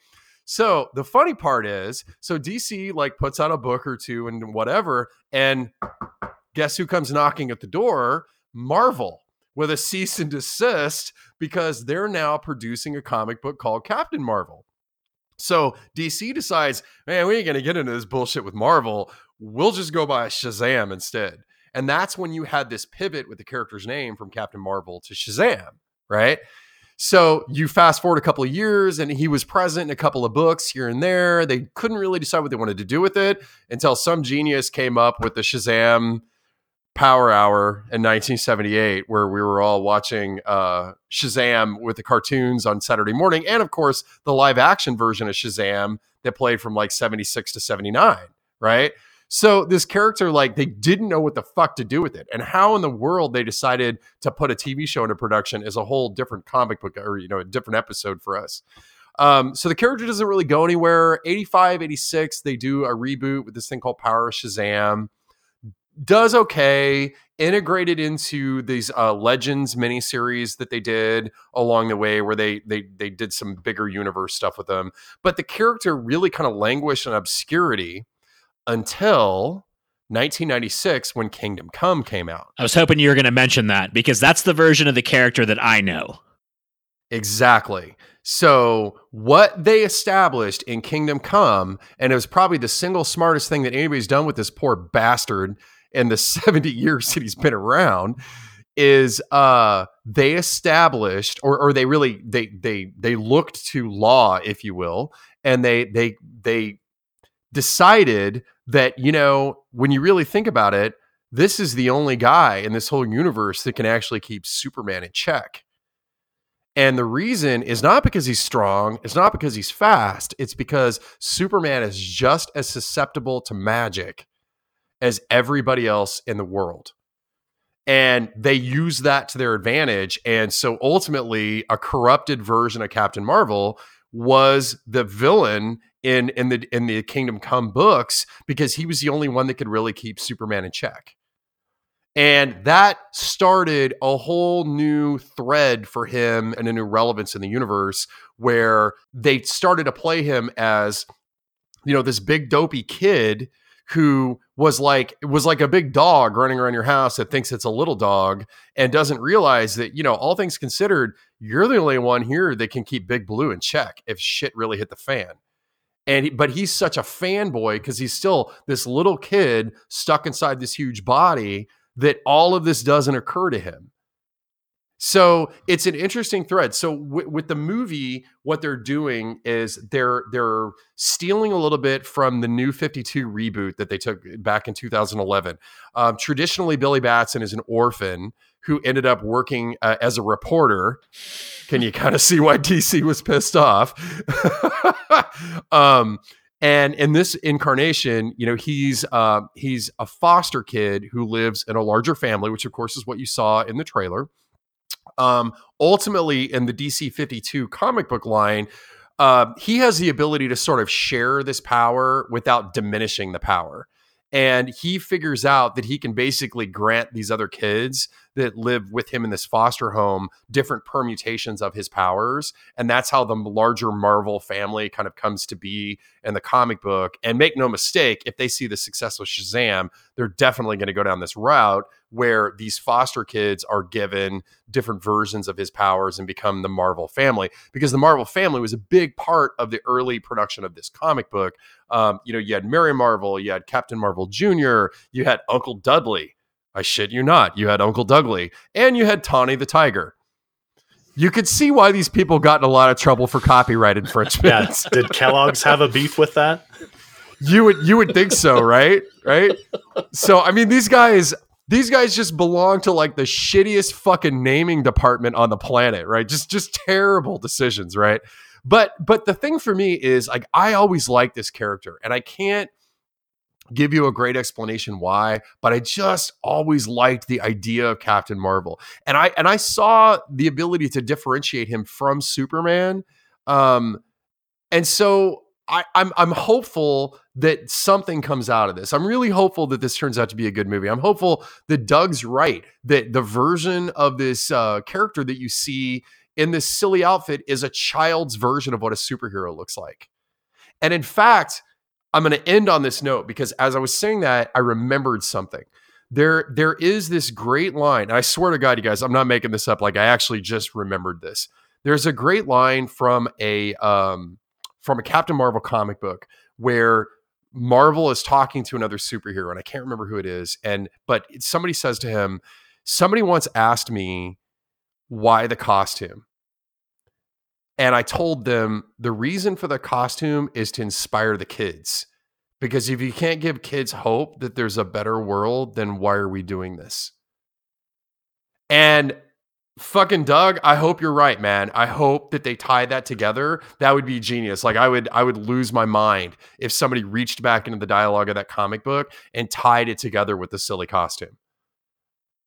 So the funny part is, so DC like puts out a book or two and whatever, and guess who comes knocking at the door? Marvel with a cease and desist because they're now producing a comic book called Captain Marvel. So DC decides, man, we ain't gonna get into this bullshit with Marvel. We'll just go by Shazam instead. And that's when you had this pivot with the character's name from Captain Marvel to Shazam, right? So you fast forward a couple of years, and he was present in a couple of books here and there. They couldn't really decide what they wanted to do with it until some genius came up with the Shazam Power Hour in 1978, where we were all watching uh, Shazam with the cartoons on Saturday morning, and of course the live action version of Shazam that played from like 76 to 79, right? So this character, like, they didn't know what the fuck to do with it, and how in the world they decided to put a TV show into production is a whole different comic book or you know a different episode for us. Um, so the character doesn't really go anywhere. 85, 86, they do a reboot with this thing called Power Shazam. Does okay. Integrated into these uh, legends miniseries that they did along the way where they they they did some bigger universe stuff with them. But the character really kind of languished in obscurity until 1996 when kingdom come came out. I was hoping you were going to mention that because that's the version of the character that i know. Exactly. So what they established in kingdom come and it was probably the single smartest thing that anybody's done with this poor bastard in the 70 years that he's been around is uh they established or or they really they they they looked to law if you will and they they they decided that you know when you really think about it this is the only guy in this whole universe that can actually keep superman in check and the reason is not because he's strong, it's not because he's fast, it's because Superman is just as susceptible to magic as everybody else in the world. And they use that to their advantage. And so ultimately, a corrupted version of Captain Marvel was the villain in in the in the Kingdom Come books because he was the only one that could really keep Superman in check. And that started a whole new thread for him and a new relevance in the universe where they started to play him as, you know, this big dopey kid who was like was like a big dog running around your house that thinks it's a little dog and doesn't realize that you know all things considered you're the only one here that can keep big blue in check if shit really hit the fan and he, but he's such a fanboy because he's still this little kid stuck inside this huge body that all of this doesn't occur to him so it's an interesting thread. So w- with the movie, what they're doing is they're they're stealing a little bit from the new 52 reboot that they took back in 2011. Um, traditionally, Billy Batson is an orphan who ended up working uh, as a reporter. Can you kind of see why DC was pissed off? um, and in this incarnation, you know, he's uh, he's a foster kid who lives in a larger family, which of course is what you saw in the trailer um, ultimately, in the DC 52 comic book line, uh, he has the ability to sort of share this power without diminishing the power. And he figures out that he can basically grant these other kids that live with him in this foster home different permutations of his powers. And that's how the larger Marvel family kind of comes to be in the comic book. And make no mistake, if they see the success of Shazam, they're definitely going to go down this route where these foster kids are given different versions of his powers and become the Marvel family because the Marvel family was a big part of the early production of this comic book. Um, you know, you had Mary Marvel, you had Captain Marvel Jr., you had Uncle Dudley. I shit you not. You had Uncle Dudley and you had Tawny the Tiger. You could see why these people got in a lot of trouble for copyright infringements. Yeah. Did Kellogg's have a beef with that? You would you would think so, right? Right? So I mean these guys these guys just belong to like the shittiest fucking naming department on the planet, right? Just just terrible decisions, right? But but the thing for me is like I always like this character and I can't give you a great explanation why, but I just always liked the idea of Captain Marvel. And I and I saw the ability to differentiate him from Superman. Um and so I, I'm I'm hopeful that something comes out of this. I'm really hopeful that this turns out to be a good movie. I'm hopeful that Doug's right that the version of this uh, character that you see in this silly outfit is a child's version of what a superhero looks like. And in fact, I'm going to end on this note because as I was saying that, I remembered something. There, there is this great line. And I swear to God, you guys, I'm not making this up. Like I actually just remembered this. There's a great line from a um, from a Captain Marvel comic book where Marvel is talking to another superhero, and I can't remember who it is. And but somebody says to him, somebody once asked me why the costume. And I told them the reason for the costume is to inspire the kids. Because if you can't give kids hope that there's a better world, then why are we doing this? And fucking Doug, I hope you're right, man. I hope that they tie that together. That would be genius. Like I would I would lose my mind if somebody reached back into the dialogue of that comic book and tied it together with the silly costume.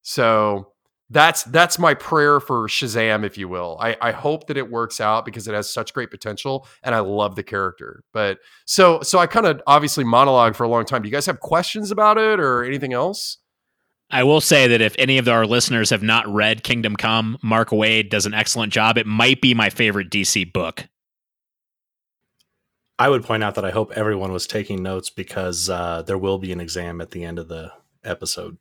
So that's that's my prayer for Shazam, if you will. I, I hope that it works out because it has such great potential and I love the character. But so so I kind of obviously monologue for a long time. Do you guys have questions about it or anything else? I will say that if any of our listeners have not read Kingdom Come, Mark Waid does an excellent job. It might be my favorite DC book. I would point out that I hope everyone was taking notes because uh, there will be an exam at the end of the episode.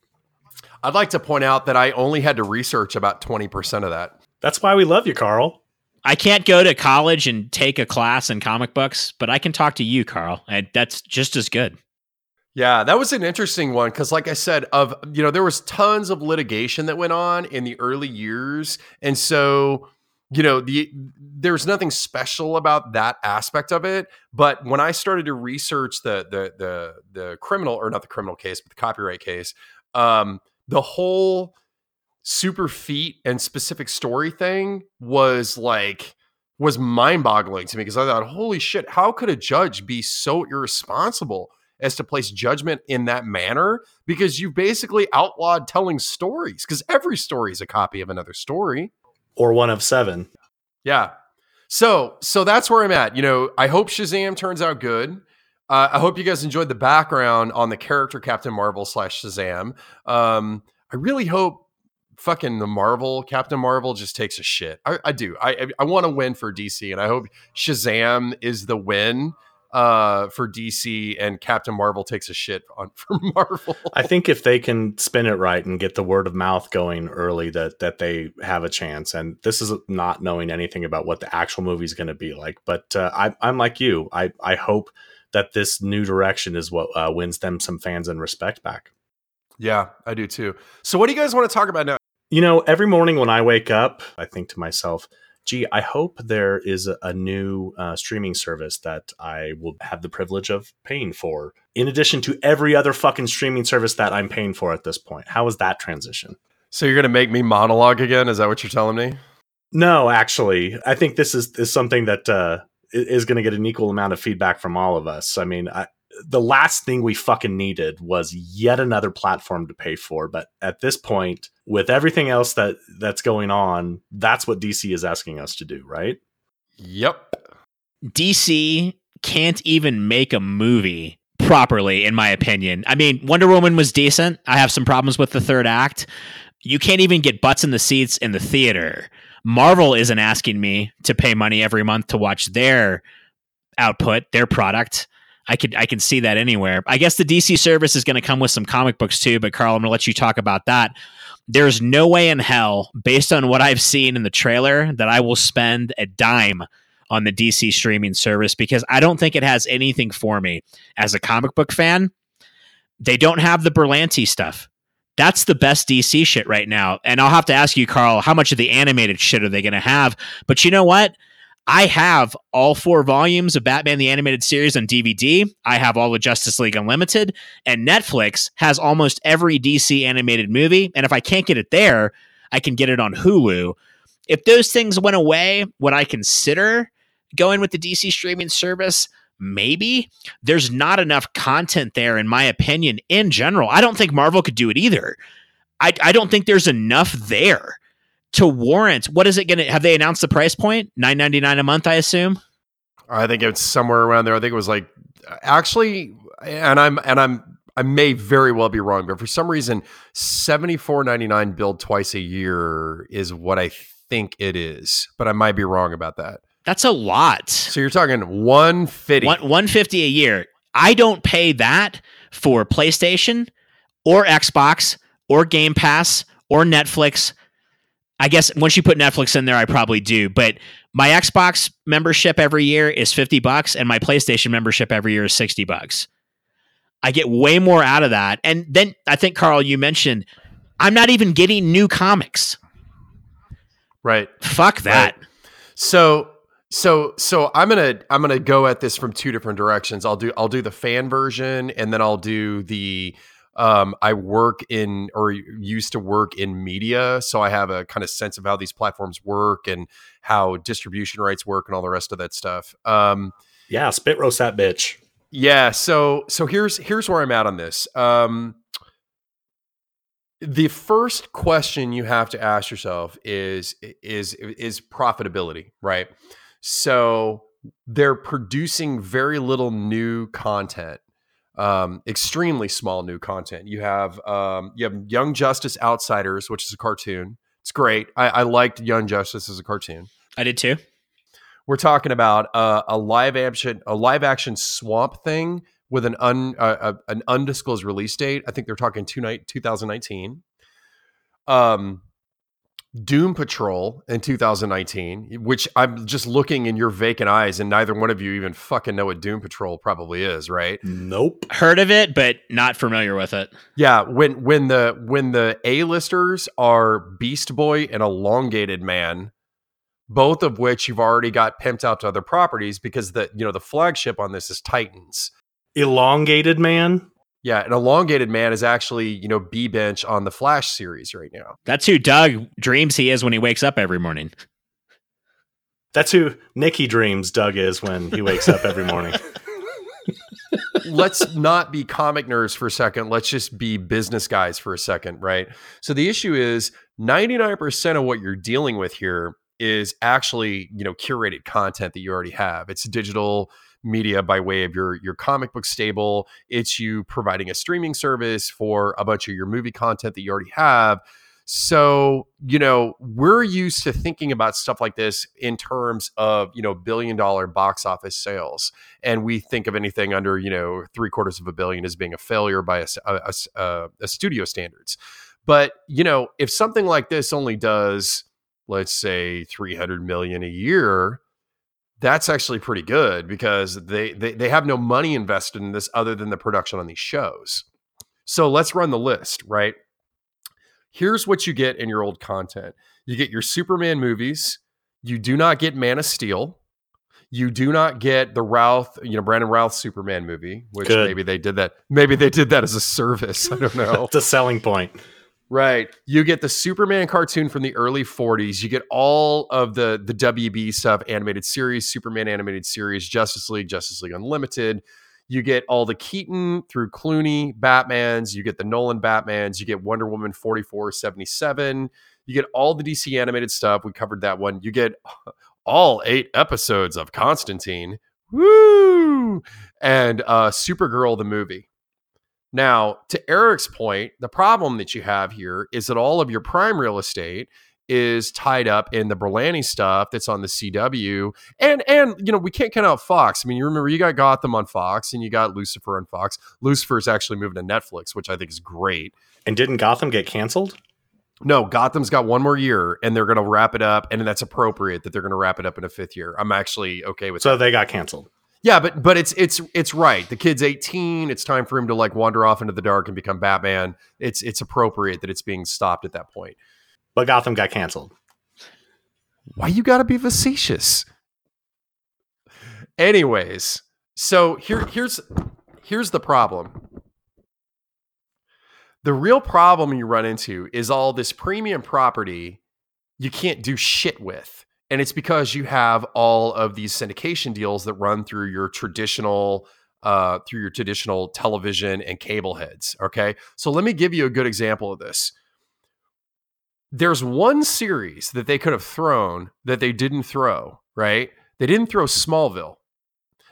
I'd like to point out that I only had to research about 20% of that. That's why we love you, Carl. I can't go to college and take a class in comic books, but I can talk to you, Carl, and that's just as good. Yeah, that was an interesting one because, like I said, of you know, there was tons of litigation that went on in the early years, and so you know, the there's nothing special about that aspect of it. But when I started to research the the the the criminal or not the criminal case, but the copyright case, um, the whole super feat and specific story thing was like was mind boggling to me because I thought, holy shit, how could a judge be so irresponsible? as to place judgment in that manner because you basically outlawed telling stories because every story is a copy of another story or one of seven. Yeah. So, so that's where I'm at. You know, I hope Shazam turns out good. Uh, I hope you guys enjoyed the background on the character Captain Marvel slash Shazam. Um, I really hope fucking the Marvel Captain Marvel just takes a shit. I, I do. I I, want to win for DC, and I hope Shazam is the win uh, for DC, and Captain Marvel takes a shit on for Marvel. I think if they can spin it right and get the word of mouth going early, that that they have a chance. And this is not knowing anything about what the actual movie is going to be like. But uh, I, I'm like you. I I hope that this new direction is what uh, wins them some fans and respect back. Yeah, I do too. So, what do you guys want to talk about now? You know, every morning when I wake up, I think to myself, gee, I hope there is a, new uh, streaming service that I will have the privilege of paying for, in addition to every other fucking streaming service that I'm paying for at this point. How is that transition? So, you're going to make me monologue again? Is that what you're telling me? No, actually, I think this is, is something that uh, is going to get an equal amount of feedback from all of us. I mean, I, the last thing we fucking needed was yet another platform to pay for. But at this point, with everything else that that's going on, that's what DC is asking us to do, right? Yep. DC can't even make a movie properly, in my opinion. I mean, Wonder Woman was decent. I have some problems with the third act. You can't even get butts in the seats in the theater. Marvel isn't asking me to pay money every month to watch their output, their product. I could I can see that anywhere. I guess the DC service is going to come with some comic books too, but Carl, I'm going to let you talk about that. There's no way in hell, based on what I've seen in the trailer, that I will spend a dime on the DC streaming service because I don't think it has anything for me as a comic book fan. They don't have the Berlanti stuff. That's the best DC shit right now. And I'll have to ask you, Carl, how much of the animated shit are they going to have? But you know what? I have all four volumes of Batman the Animated Series on DVD. I have all of Justice League Unlimited, and Netflix has almost every DC animated movie. And if I can't get it there, I can get it on Hulu. If those things went away, would I consider going with the DC streaming service? Maybe. There's not enough content there, in my opinion, in general. I don't think Marvel could do it either. I, I don't think there's enough there to warrant what is it going to have they announced the price point 9.99 a month i assume i think it's somewhere around there i think it was like actually and i'm and i'm i may very well be wrong but for some reason 74.99 billed twice a year is what i think it is but i might be wrong about that that's a lot so you're talking 150 One, 150 a year i don't pay that for playstation or xbox or game pass or netflix I guess once you put Netflix in there, I probably do. But my Xbox membership every year is 50 bucks, and my PlayStation membership every year is 60 bucks. I get way more out of that. And then I think, Carl, you mentioned I'm not even getting new comics. Right. Fuck that. Right. So so so I'm gonna I'm gonna go at this from two different directions. I'll do I'll do the fan version and then I'll do the um, I work in or used to work in media, so I have a kind of sense of how these platforms work and how distribution rights work and all the rest of that stuff. Um, yeah, spit roast that bitch. Yeah, so so here's here's where I'm at on this. Um, the first question you have to ask yourself is is is profitability, right? So they're producing very little new content um, extremely small new content. You have um, you have Young Justice Outsiders, which is a cartoon. It's great. I, I liked Young Justice as a cartoon. I did too. We're talking about uh, a live action a live action Swamp Thing with an un uh, an undisclosed release date. I think they're talking two night 2019. Um, Doom Patrol in 2019, which I'm just looking in your vacant eyes, and neither one of you even fucking know what Doom Patrol probably is, right? Nope. Heard of it, but not familiar with it. Yeah, when when the when the A-listers are Beast Boy and Elongated Man, both of which you've already got pimped out to other properties because the you know the flagship on this is Titans. Elongated Man? Yeah, an elongated man is actually, you know, B bench on the Flash series right now. That's who Doug dreams he is when he wakes up every morning. That's who Nikki dreams Doug is when he wakes up every morning. Let's not be comic nerds for a second. Let's just be business guys for a second, right? So the issue is 99% of what you're dealing with here is actually, you know, curated content that you already have. It's digital media by way of your your comic book stable. It's you providing a streaming service for a bunch of your movie content that you already have. So, you know, we're used to thinking about stuff like this in terms of, you know, billion dollar box office sales. And we think of anything under, you know, three quarters of a billion as being a failure by a, a, a, a studio standards. But, you know, if something like this only does, let's say 300 million a year, that's actually pretty good because they, they they have no money invested in this other than the production on these shows. So let's run the list, right? Here's what you get in your old content. You get your Superman movies. You do not get Man of Steel. You do not get the Routh, you know, Brandon Routh Superman movie, which Good. maybe they did that. Maybe they did that as a service. I don't know. it's a selling point. Right. You get the Superman cartoon from the early 40s. You get all of the the WB stuff, animated series, Superman animated series, Justice League, Justice League Unlimited. You get all the Keaton through Clooney Batmans. You get the Nolan Batmans. You get Wonder Woman 4477. You get all the DC animated stuff. We covered that one. You get all eight episodes of Constantine. Woo! And uh, Supergirl, the movie. Now, to Eric's point, the problem that you have here is that all of your prime real estate is tied up in the Berlanti stuff that's on the CW. And and you know, we can't count out Fox. I mean, you remember you got Gotham on Fox and you got Lucifer on Fox. Lucifer is actually moving to Netflix, which I think is great. And didn't Gotham get canceled? No, Gotham's got one more year and they're going to wrap it up and that's appropriate that they're going to wrap it up in a fifth year. I'm actually okay with that. So that. they got canceled. Yeah, but but it's it's it's right. The kid's 18. It's time for him to like wander off into the dark and become Batman. It's it's appropriate that it's being stopped at that point. But Gotham got canceled. Why you got to be facetious? Anyways, so here here's here's the problem. The real problem you run into is all this premium property you can't do shit with. And it's because you have all of these syndication deals that run through your traditional uh, through your traditional television and cable heads. Okay. So let me give you a good example of this. There's one series that they could have thrown that they didn't throw, right? They didn't throw Smallville.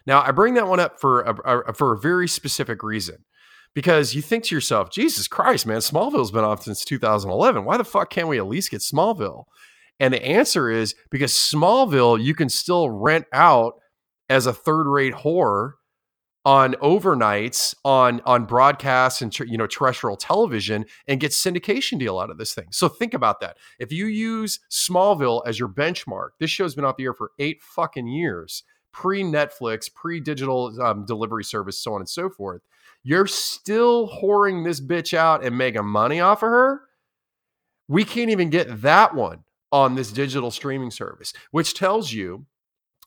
Now, I bring that one up for a, a, for a very specific reason because you think to yourself, Jesus Christ, man, Smallville's been off since 2011. Why the fuck can't we at least get Smallville? And the answer is because Smallville, you can still rent out as a third rate horror on overnights on on broadcast and you know terrestrial television and get syndication deal out of this thing. So think about that. If you use Smallville as your benchmark, this show's been off the air for eight fucking years, pre Netflix, pre digital um, delivery service, so on and so forth. You're still whoring this bitch out and making money off of her. We can't even get that one on this digital streaming service, which tells you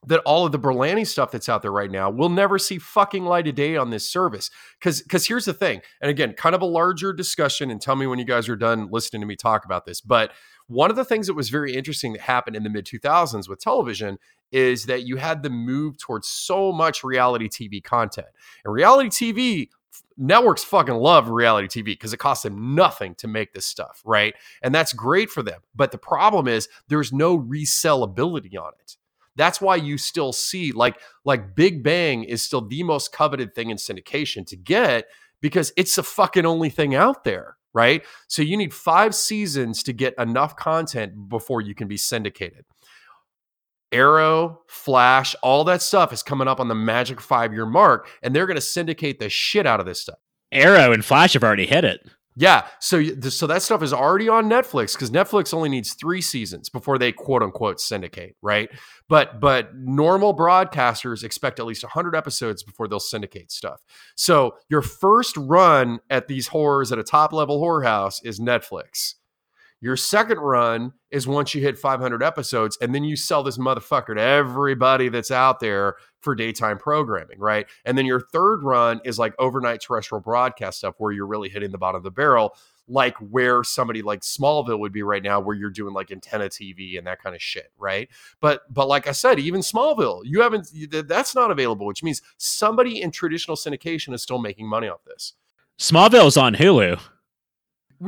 that all of the Berlanti stuff that's out there right now will never see fucking light of day on this service. Because because here's the thing, and again, kind of a larger discussion, and tell me when you guys are done listening to me talk about this. But one of the things that was very interesting that happened in the mid 2000s with television is that you had the move towards so much reality TV content. And reality TV networks fucking love reality TV because it costs them nothing to make this stuff, right? And that's great for them. But the problem is there's no resellability on it. That's why you still see like like Big Bang is still the most coveted thing in syndication to get because it's the fucking only thing out there, right? So you need 5 seasons to get enough content before you can be syndicated. Arrow, Flash, all that stuff is coming up on the magic five year mark, and they're going to syndicate the shit out of this stuff. Arrow and Flash have already hit it. Yeah, so so that stuff is already on Netflix because Netflix only needs three seasons before they quote unquote syndicate, right? But but normal broadcasters expect at least hundred episodes before they'll syndicate stuff. So your first run at these horrors at a top level horror house is Netflix. Your second run is once you hit 500 episodes, and then you sell this motherfucker to everybody that's out there for daytime programming, right? And then your third run is like overnight terrestrial broadcast stuff where you're really hitting the bottom of the barrel, like where somebody like Smallville would be right now, where you're doing like antenna TV and that kind of shit, right? But but like I said, even Smallville, you haven't that's not available, which means somebody in traditional syndication is still making money off this. Smallville's on Hulu.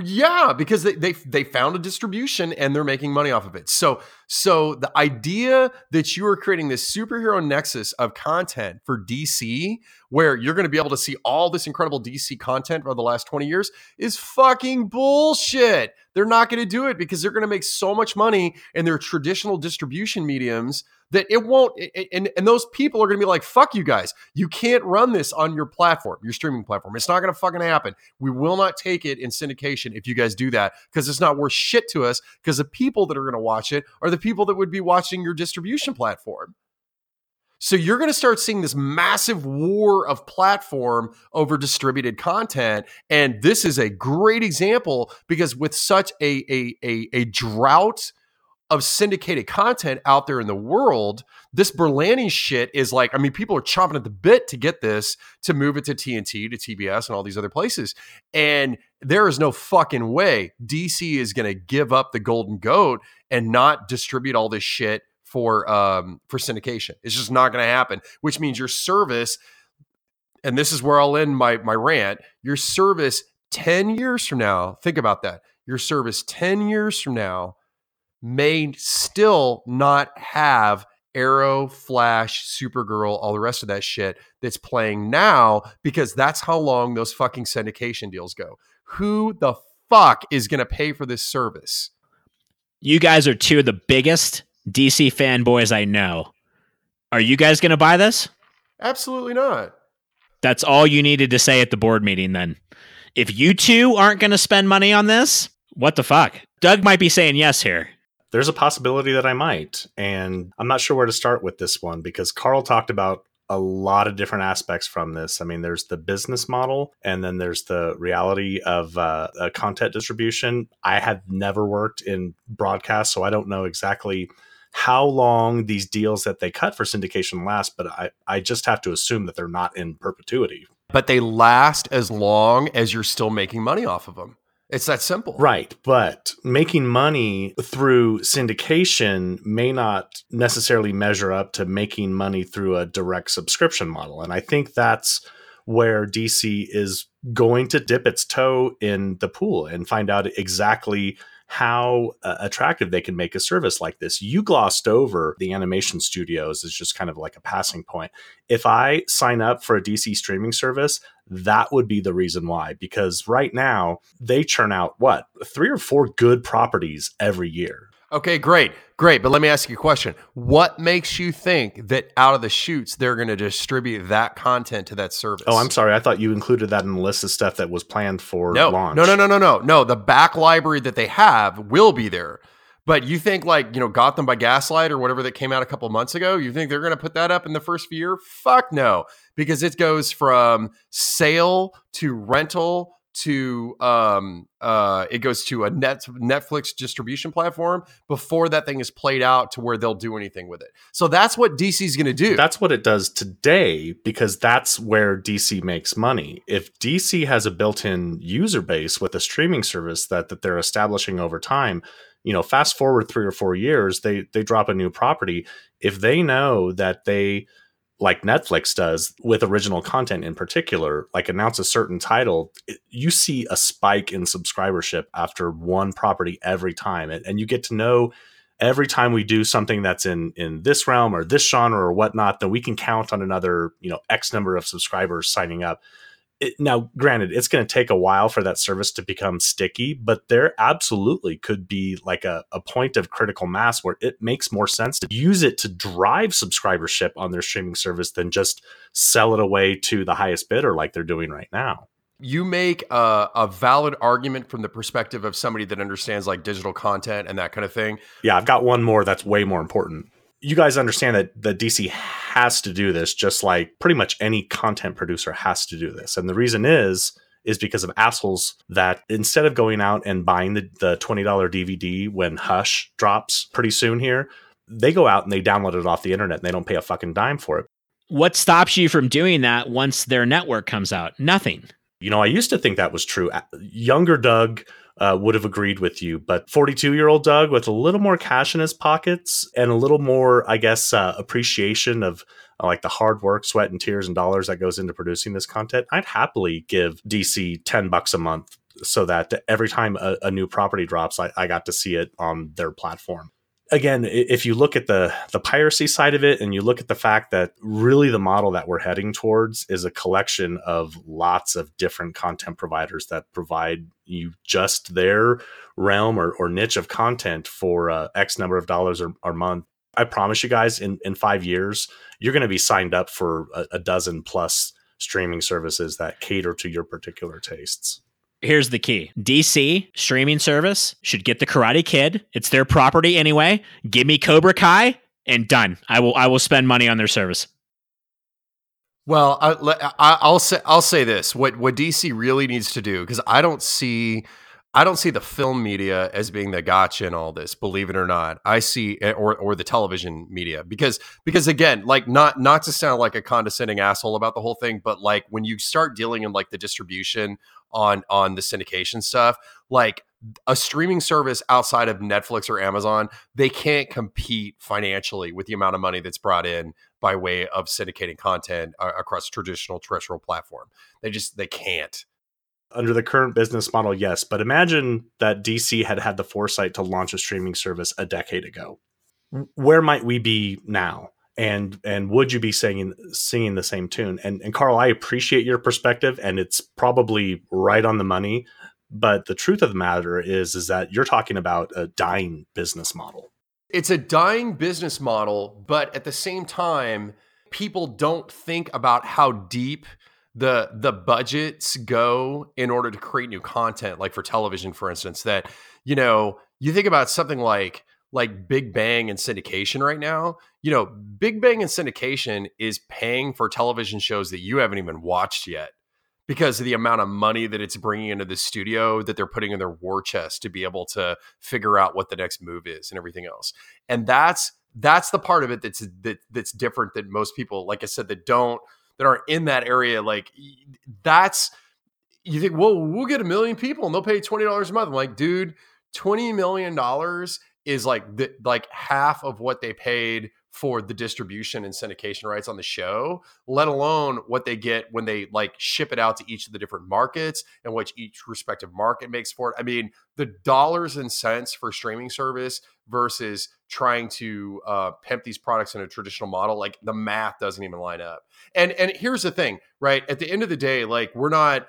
Yeah, because they, they they found a distribution and they're making money off of it. So So the idea that you are creating this superhero nexus of content for DC, where you're going to be able to see all this incredible DC content over the last 20 years, is fucking bullshit. They're not going to do it because they're going to make so much money in their traditional distribution mediums that it won't and, and those people are going to be like fuck you guys. You can't run this on your platform your streaming platform. It's not going to fucking happen. We will not take it in syndication if you guys do that because it's not worth shit to us because the people that are going to watch it are the people that would be watching your distribution platform so you're going to start seeing this massive war of platform over distributed content. And this is a great example because with such a, a, a, a drought of syndicated content out there in the world, this Berlanti shit is like, I mean, people are chomping at the bit to get this to move it to TNT, to TBS, and all these other places. And there is no fucking way DC is going to give up the golden goat and not distribute all this shit for um for syndication. It's just not going to happen, which means your service and this is where I'll end my my rant, your service 10 years from now, think about that. Your service 10 years from now may still not have Arrow, Flash, Supergirl, all the rest of that shit that's playing now because that's how long those fucking syndication deals go. Who the fuck is going to pay for this service? You guys are two of the biggest DC fanboys I know. Are you guys going to buy this? Absolutely not. That's all you needed to say at the board meeting then. If you two aren't going to spend money on this, what the fuck? Doug might be saying yes here there's a possibility that I might. And I'm not sure where to start with this one because Carl talked about a lot of different aspects from this. I mean, there's the business model, and then there's the reality of uh, content distribution. I have never worked in broadcast, so I don't know exactly how long these deals that they cut for syndication last, but I, I just have to assume that they're not in perpetuity. But they last as long as you're still making money off of them. It's that simple. Right. But making money through syndication may not necessarily measure up to making money through a direct subscription model. And I think that's where DC is going to dip its toe in the pool and find out exactly how uh, attractive they can make a service like this. You glossed over the animation studios as just kind of like a passing point. If I sign up for a DC streaming service, that would be the reason why. Because right now, they churn out what, three or four good properties every year. Okay, great. Great. But let me ask you a question. What makes you think that out of the shoots, they're going to distribute that content to that service? Oh, I'm sorry. I thought you included that in the list of stuff that was planned for no, launch. No, no, no, no, no. No, the back library that they have will be there. But you think like, you know, Gotham by Gaslight or whatever that came out a couple months ago, you think they're going to put that up in the first year? Fuck no. Because it goes from sale to rental to um uh it goes to a net Netflix distribution platform before that thing is played out to where they'll do anything with it. So that's what DC's going to do. That's what it does today because that's where DC makes money. If DC has a built-in user base with a streaming service that that they're establishing over time, you know, fast forward 3 or 4 years, they they drop a new property, if they know that they like Netflix does with original content in particular, like announce a certain title, you see a spike in subscribership after one property every time. And, and, you get to know every time we do something that's in in this realm or this genre or whatnot, then we can count on another, you know, X number of subscribers signing up it, now granted it's going to take a while for that service to become sticky but there absolutely could be like a, a point of critical mass where it makes more sense to use it to drive subscribership on their streaming service than just sell it away to the highest bidder like they're doing right now you make a, a, valid argument from the perspective of somebody that understands like digital content and that kind of thing. Yeah, I've got one more that's way more important you guys understand that the DC has to do this, just like pretty much any content producer has to do this. And the reason is is because of assholes that instead of going out and buying the, the $20 DVD when Hush drops pretty soon here, they go out and they download it off the internet and they don't pay a fucking dime for it. What stops you from doing that once their network comes out? Nothing. You know, I used to think that was true. Younger Doug uh, would have agreed with you. But 42 year old Doug with a little more cash in his pockets and a little more, I guess, uh, appreciation of uh, like the hard work, sweat, and tears and dollars that goes into producing this content, I'd happily give DC 10 bucks a month so that every time a, a new property drops, I, I got to see it on their platform. Again, if you look at the the piracy side of it, and you look at the fact that really the model that we're heading towards is a collection of lots of different content providers that provide you just their realm or, or niche of content for uh, X number of dollars or, or month. I promise you guys, in in five years, you're going to be signed up for a, a dozen plus streaming services that cater to your particular tastes here's the key DC streaming service should get the Karate Kid. It's their property anyway. Give me Cobra Kai and done. I will I will spend money on their service. Well, I, will say I'll say this: what what DC really needs to do, because I don't see I don't see the film media as being the gotcha in all this. Believe it or not, I see eh, or or the television media because because again, like not not to sound like a condescending asshole about the whole thing, but like when you start dealing in like the distribution on on the syndication stuff, like a streaming service outside of Netflix or Amazon, they can't compete financially with the amount of money that's brought in by way of syndicating content uh, across traditional terrestrial platform. They just they can't under the current business model, yes. But imagine that DC had had the foresight to launch a streaming service a decade ago. Where might we be now? And and would you be singing singing the same tune? And and Carl, I appreciate your perspective, and it's probably right on the money. But the truth of the matter is, is that you're talking about a dying business model. It's a dying business model, but at the same time, people don't think about how deep the the budgets go in order to create new content like for television for instance that you know you think about something like like big bang and syndication right now you know big bang and syndication is paying for television shows that you haven't even watched yet because of the amount of money that it's bringing into the studio that they're putting in their war chest to be able to figure out what the next move is and everything else and that's that's the part of it that's that, that's different than most people like i said that don't that aren't in that area, like that's you think, well, we'll get a million people and they'll pay twenty dollars a month. I'm like, dude, twenty million dollars is like the, like half of what they paid for the distribution and syndication rights on the show, let alone what they get when they like ship it out to each of the different markets and what each respective market makes for it. I mean, the dollars and cents for streaming service versus trying to uh, pimp these products in a traditional model, like the math doesn't even line up. And and here's the thing, right? At the end of the day, like we're not.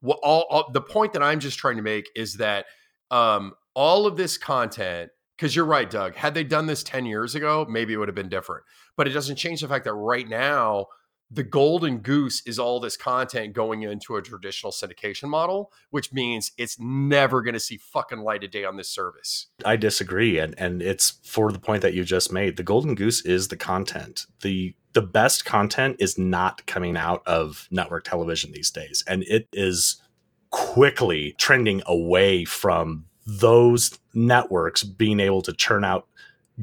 Well, all, all the point that I'm just trying to make is that um, all of this content because you're right, Doug. Had they done this 10 years ago, maybe it would have been different. But it doesn't change the fact that right now, the golden goose is all this content going into a traditional syndication model, which means it's never going to see fucking light of day on this service. I disagree, and and it's for the point that you just made. The golden goose is the content. the The best content is not coming out of network television these days, and it is quickly trending away from those networks being able to churn out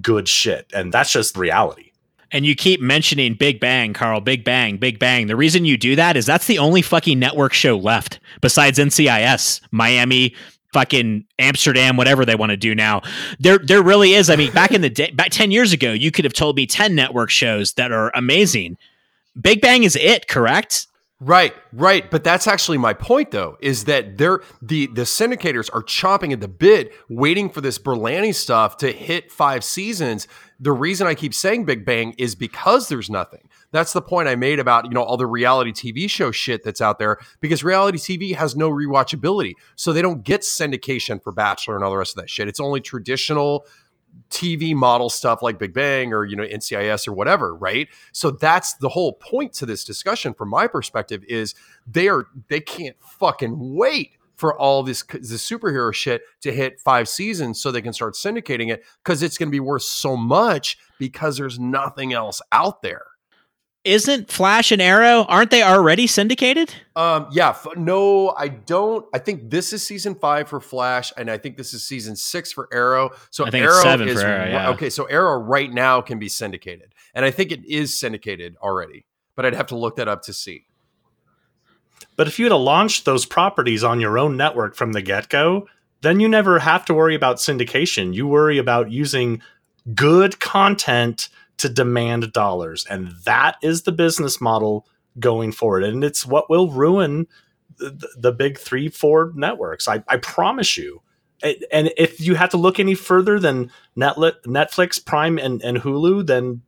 good shit. And that's just reality. And you keep mentioning Big Bang, Carl, Big Bang, Big Bang. The reason you do that is that's the only fucking network show left besides NCIS, Miami, fucking Amsterdam, whatever they want to do now. There there really is. I mean, back in the day, back 10 years ago, you could have told me 10 network shows that are amazing. Big Bang is it, correct? Right, right. But that's actually my point though, is that they're the the syndicators are chomping at the bit, waiting for this Berlanti stuff to hit five seasons. The reason I keep saying Big Bang is because there's nothing. That's the point I made about, you know, all the reality TV show shit that's out there, because reality TV has no rewatchability. So they don't get syndication for Bachelor and all the rest of that shit. It's only traditional TV model stuff like Big Bang or you know NCIS or whatever, right? So that's the whole point to this discussion from my perspective is they are they can't fucking wait for all this the superhero shit to hit 5 seasons so they can start syndicating it cuz it's going to be worth so much because there's nothing else out there isn't Flash and Arrow aren't they already syndicated? Um, yeah, f- no, I don't. I think this is season five for Flash, and I think this is season six for Arrow. So Arrow is Arrow, yeah. okay. So Arrow right now can be syndicated, and I think it is syndicated already, but I'd have to look that up to see. But if you had launched those properties on your own network from the get go, then you never have to worry about syndication. You worry about using good content to demand dollars. And that is the business model going forward. And it's what will ruin the, the big three, four networks. I, I promise you And if you have to look any further than Netflix, Prime, and, and Hulu, then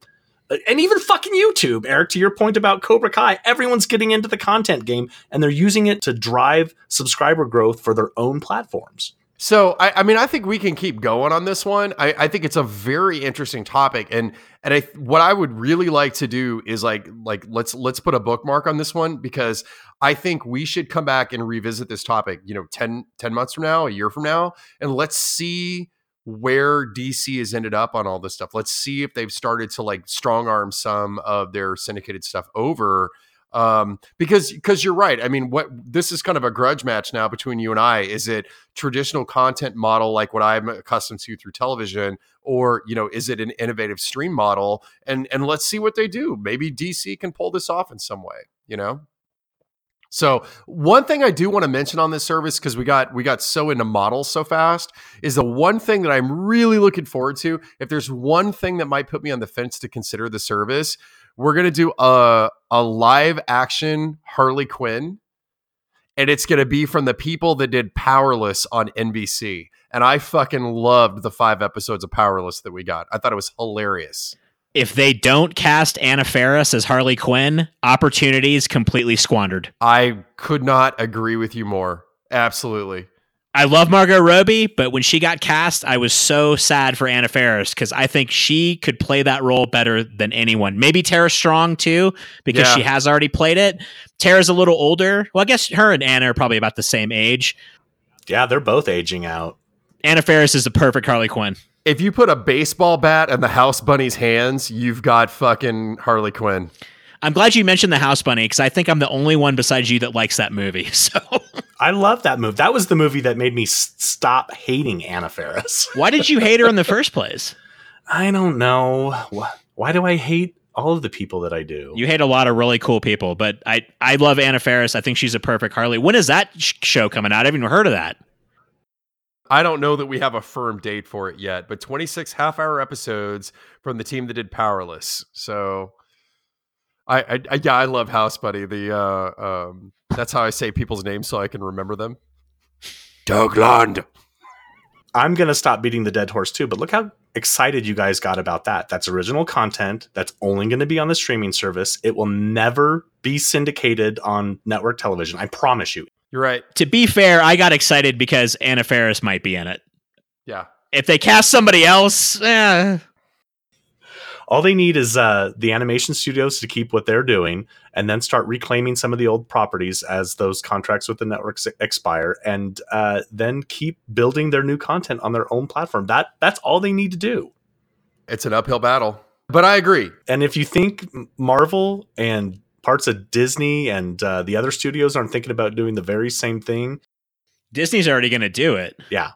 uh, and even fucking YouTube, Eric, to your point about Cobra Kai, everyone's getting into the content game and they're using it to drive subscriber growth for their own platforms. So I, I mean, I think we can keep going on this one. I, I think it's a very interesting topic, and and I what I would really like to do is like like let's let's put a bookmark on this one because I think we should come back and revisit this topic. You know, 10, 10 months from now, a year from now, and let's see where DC has ended up on all this stuff. Let's see if they've started to like strong arm some of their syndicated stuff over. Um, because because you're right. I mean, what this is kind of a grudge match now between you and I. Is it traditional content model like what I'm accustomed to through television, or you know, is it an innovative stream model? And and let's see what they do. Maybe DC can pull this off in some way. You know. So one thing I do want to mention on this service because we got we got so into models so fast is the one thing that I'm really looking forward to. If there's one thing that might put me on the fence to consider the service, we're gonna do a a live action Harley Quinn, and it's gonna be from the people that did Powerless on NBC. And I fucking loved the five episodes of Powerless that we got. I thought it was hilarious if they don't cast Anna Faris as Harley Quinn, opportunities completely squandered. I could not agree with you more. Absolutely. I love Margot Robbie, but when she got cast, I was so sad for Anna Faris because I think she could play that role better than anyone. Maybe Tara Strong too, because yeah. she has already played it. Tara's a little older. Well, I guess her and Anna are probably about the same age. Yeah, they're both aging out. Anna Faris is the perfect Harley Quinn if you put a baseball bat in the house bunny's hands, you've got fucking Harley Quinn. I'm glad you mentioned the House Bunny because I think I'm the only one besides you that likes that movie. So I love that movie. That was the movie that made me s- stop hating Anna Faris. Why did you hate her in the first place? I don't know. Why do I hate all of the people that I do? You hate a lot of really cool people, but I I love Anna Faris. I think she's a perfect Harley. When is that sh- show coming out? I haven't even heard of that. I don't know that we have a firm date for it yet, but 26 half hour episodes from the team that did Powerless. So I, I, I yeah, I love House Buddy. The uh, um, that's how I say people's names so I can remember them. Doug Lund. I'm gonna stop beating the dead horse too, but look how excited you guys got about that. That's original content. That's only going to be on the streaming service. It will never be syndicated on network television. I promise you. You're right. To be fair, I got excited because Anna Faris might be in it. Yeah. If they cast somebody else, eh. All they need is uh, the animation studios to keep what they're doing and then start reclaiming some of the old properties as those contracts with the networks expire and uh, then keep building their new content on their own platform. That That's all they need to do. It's an uphill battle. But I agree. And if you think Marvel and parts of Disney and uh, the other studios aren't thinking about doing the very same thing. Disney's already going to do it. Yeah.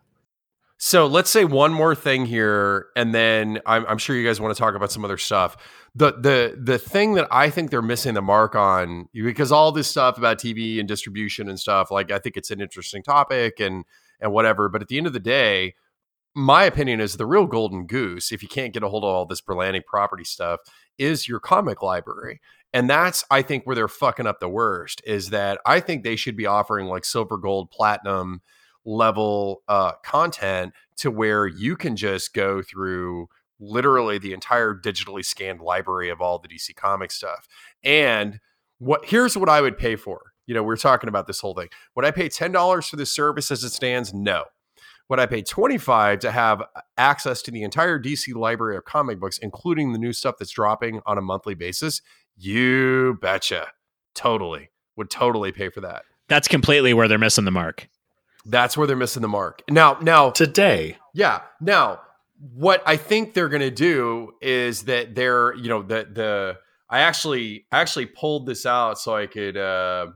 So let's say one more thing here, and then I'm, I'm sure you guys want to talk about some other stuff. The the the thing that I think they're missing the mark on, because all this stuff about TV and distribution and stuff, like I think it's an interesting topic and and whatever. But at the end of the day, my opinion is the real golden goose, if you can't get a hold of all this Berlanti property stuff, is your comic library. And that's, I think, where they're fucking up the worst is that I think they should be offering like silver, gold, platinum level uh, content to where you can just go through literally the entire digitally scanned library of all the DC comic stuff. And what here's what I would pay for. You know, we're talking about this whole thing. Would I pay $10 for this service as it stands? No. Would I pay 25 to have access to the entire DC library of comic books, including the new stuff that's dropping on a monthly basis? You betcha. Totally. Would totally pay for that. That's completely where they're missing the mark. That's where they're missing the mark. Now, now today. Yeah. Now, what I think they're going to do is that they're, you know, the the I actually actually pulled this out so I could uh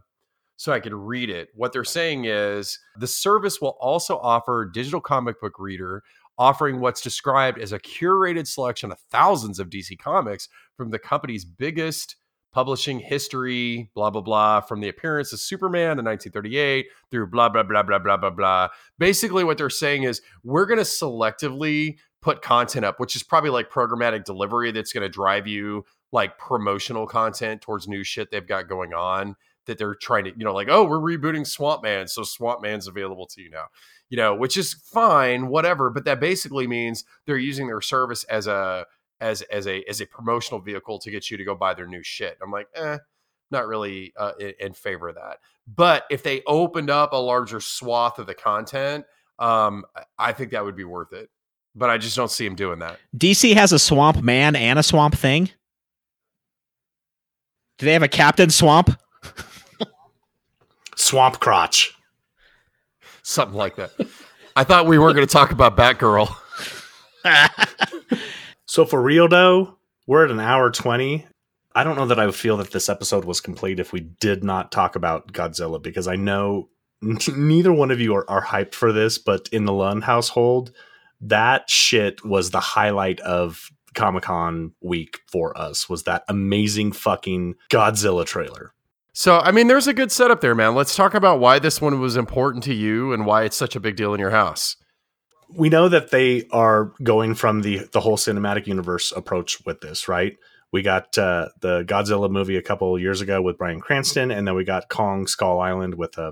so I could read it. What they're saying is the service will also offer digital comic book reader offering what's described as a curated selection of thousands of DC comics from the company's biggest publishing history, blah, blah, blah, from the appearance of Superman in 1938 through blah, blah, blah, blah, blah, blah, blah. Basically, what they're saying is we're going to selectively put content up, which is probably like programmatic delivery that's going to drive you like promotional content towards new shit they've got going on that they're trying to, you know, like, oh, we're rebooting Swamp Man, so Swamp Man's available to you now, you know, which is fine, whatever. But that basically means they're using their service as a as as a as a promotional vehicle to get you to go buy their new shit. I'm like, eh, not really uh, in, in favor of that. But if they opened up a larger swath of the content, um, I think that would be worth it. But I just don't see him doing that. DC has a swamp man and a swamp thing. Do they have a Captain Swamp? Swamp crotch. Something like that. I thought we weren't going to talk about Batgirl. So for real though, we're at an hour 20. I don't know that I would feel that this episode was complete if we did not talk about Godzilla because I know neither one of you are, are hyped for this, but in the Lund household, that shit was the highlight of Comic Con week for us was that amazing fucking Godzilla trailer. So, I mean, there's a good setup there, man. Let's talk about why this one was important to you and why it's such a big deal in your house. We know that they are going from the the whole cinematic universe approach with this, right? We got uh, the Godzilla movie a couple years ago with Bryan Cranston, and then we got Kong Skull Island with a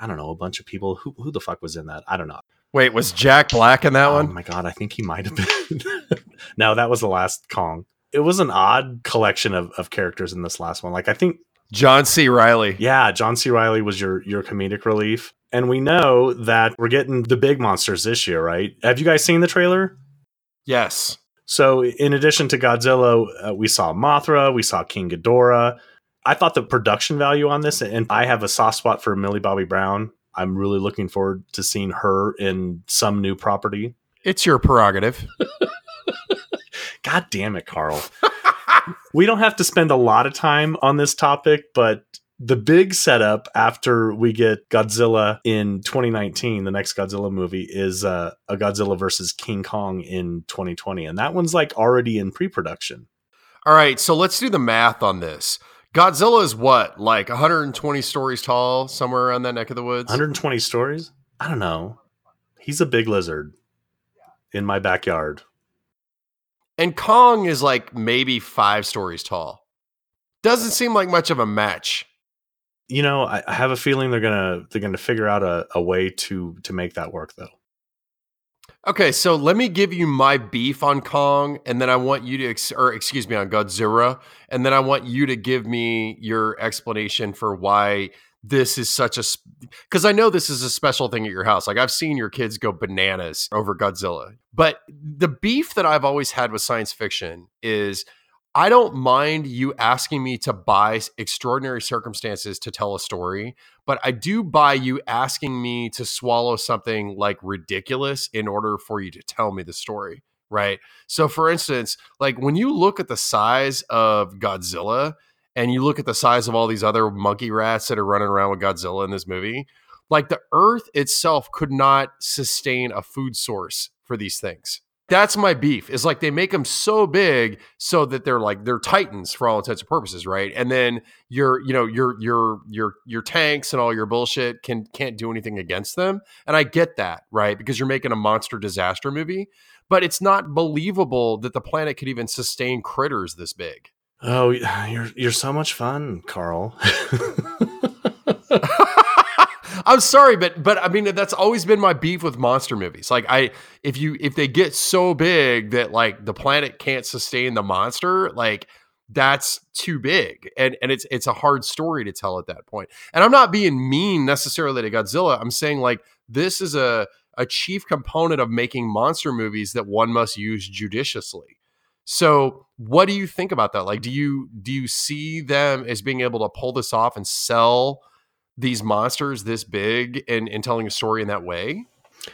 I don't know, a bunch of people. Who who the fuck was in that? I don't know. Wait, was Jack Black in that oh one? my god, I think he might have been. no, that was the last Kong. It was an odd collection of, of characters in this last one. Like I think, John C. Reilly. yeah, John C. Reilly was your your comedic relief, and we know that we're getting the big monsters this year, right? Have you guys seen the trailer? Yes. So, in addition to Godzilla, uh, we saw Mothra, we saw King Ghidorah. I thought the production value on this, and I have a soft spot for Millie Bobby Brown. I'm really looking forward to seeing her in some new property. It's your prerogative. God damn it, Carl. we don't have to spend a lot of time on this topic, but the big setup after we get Godzilla in 2019, the next Godzilla movie, is uh, a Godzilla versus King Kong in 2020. And that one's like already in pre production. All right, so let's do the math on this. Godzilla is what, like 120 stories tall, somewhere around that neck of the woods? 120 stories? I don't know. He's a big lizard in my backyard. And Kong is like maybe five stories tall. Doesn't seem like much of a match. You know, I, I have a feeling they're gonna they're gonna figure out a, a way to to make that work though. Okay, so let me give you my beef on Kong, and then I want you to, ex- or excuse me, on Godzilla, and then I want you to give me your explanation for why this is such a, because I know this is a special thing at your house. Like I've seen your kids go bananas over Godzilla, but the beef that I've always had with science fiction is I don't mind you asking me to buy extraordinary circumstances to tell a story, but I do buy you asking me to swallow something like ridiculous in order for you to tell me the story, right? So, for instance, like when you look at the size of Godzilla and you look at the size of all these other monkey rats that are running around with Godzilla in this movie, like the earth itself could not sustain a food source for these things. That's my beef is like they make them so big so that they're like they're titans for all intents and purposes right? And then your you know your your your your tanks and all your bullshit can can't do anything against them. And i get that right? Because you're making a monster disaster movie. But it's not believable that the planet could even sustain critters this big Oh, you're you're so much fun, Carl. I'm sorry, but but I mean that's always been my beef with monster movies. Like I if you if they get so big that like the planet can't sustain the monster, like that's too big. And and it's it's a hard story to tell at that point. And I'm not being mean necessarily to Godzilla. I'm saying like this is a a chief component of making monster movies that one must use judiciously. So, what do you think about that? Like do you do you see them as being able to pull this off and sell these monsters this big and, and telling a story in that way?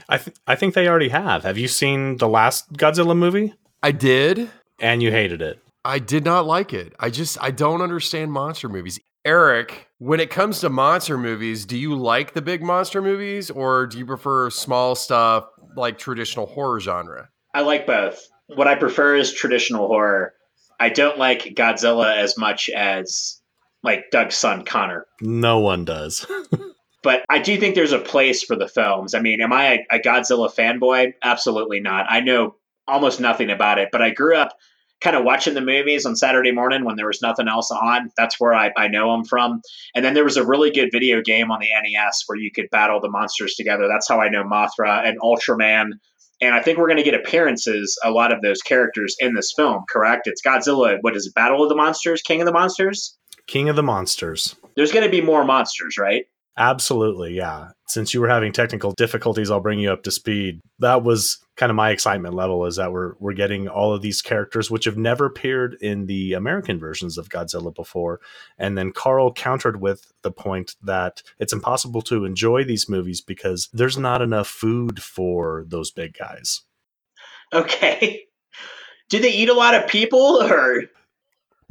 I th- I think they already have. Have you seen the last Godzilla movie? I did. And you hated it. I did not like it. I just I don't understand monster movies. Eric, when it comes to monster movies, do you like the big monster movies or do you prefer small stuff like traditional horror genre? I like both. What I prefer is traditional horror. I don't like Godzilla as much as like Doug's son Connor. No one does. but I do think there's a place for the films. I mean, am I a, a Godzilla fanboy? Absolutely not. I know almost nothing about it, but I grew up kind of watching the movies on Saturday morning when there was nothing else on. That's where I, I know them from. And then there was a really good video game on the NES where you could battle the monsters together. That's how I know Mothra and Ultraman. And I think we're going to get appearances, a lot of those characters in this film, correct? It's Godzilla, what is it, Battle of the Monsters, King of the Monsters? King of the Monsters. There's going to be more monsters, right? Absolutely, yeah. Since you were having technical difficulties, I'll bring you up to speed. That was kind of my excitement level is that we're we're getting all of these characters which have never appeared in the American versions of Godzilla before. And then Carl countered with the point that it's impossible to enjoy these movies because there's not enough food for those big guys. Okay. Do they eat a lot of people or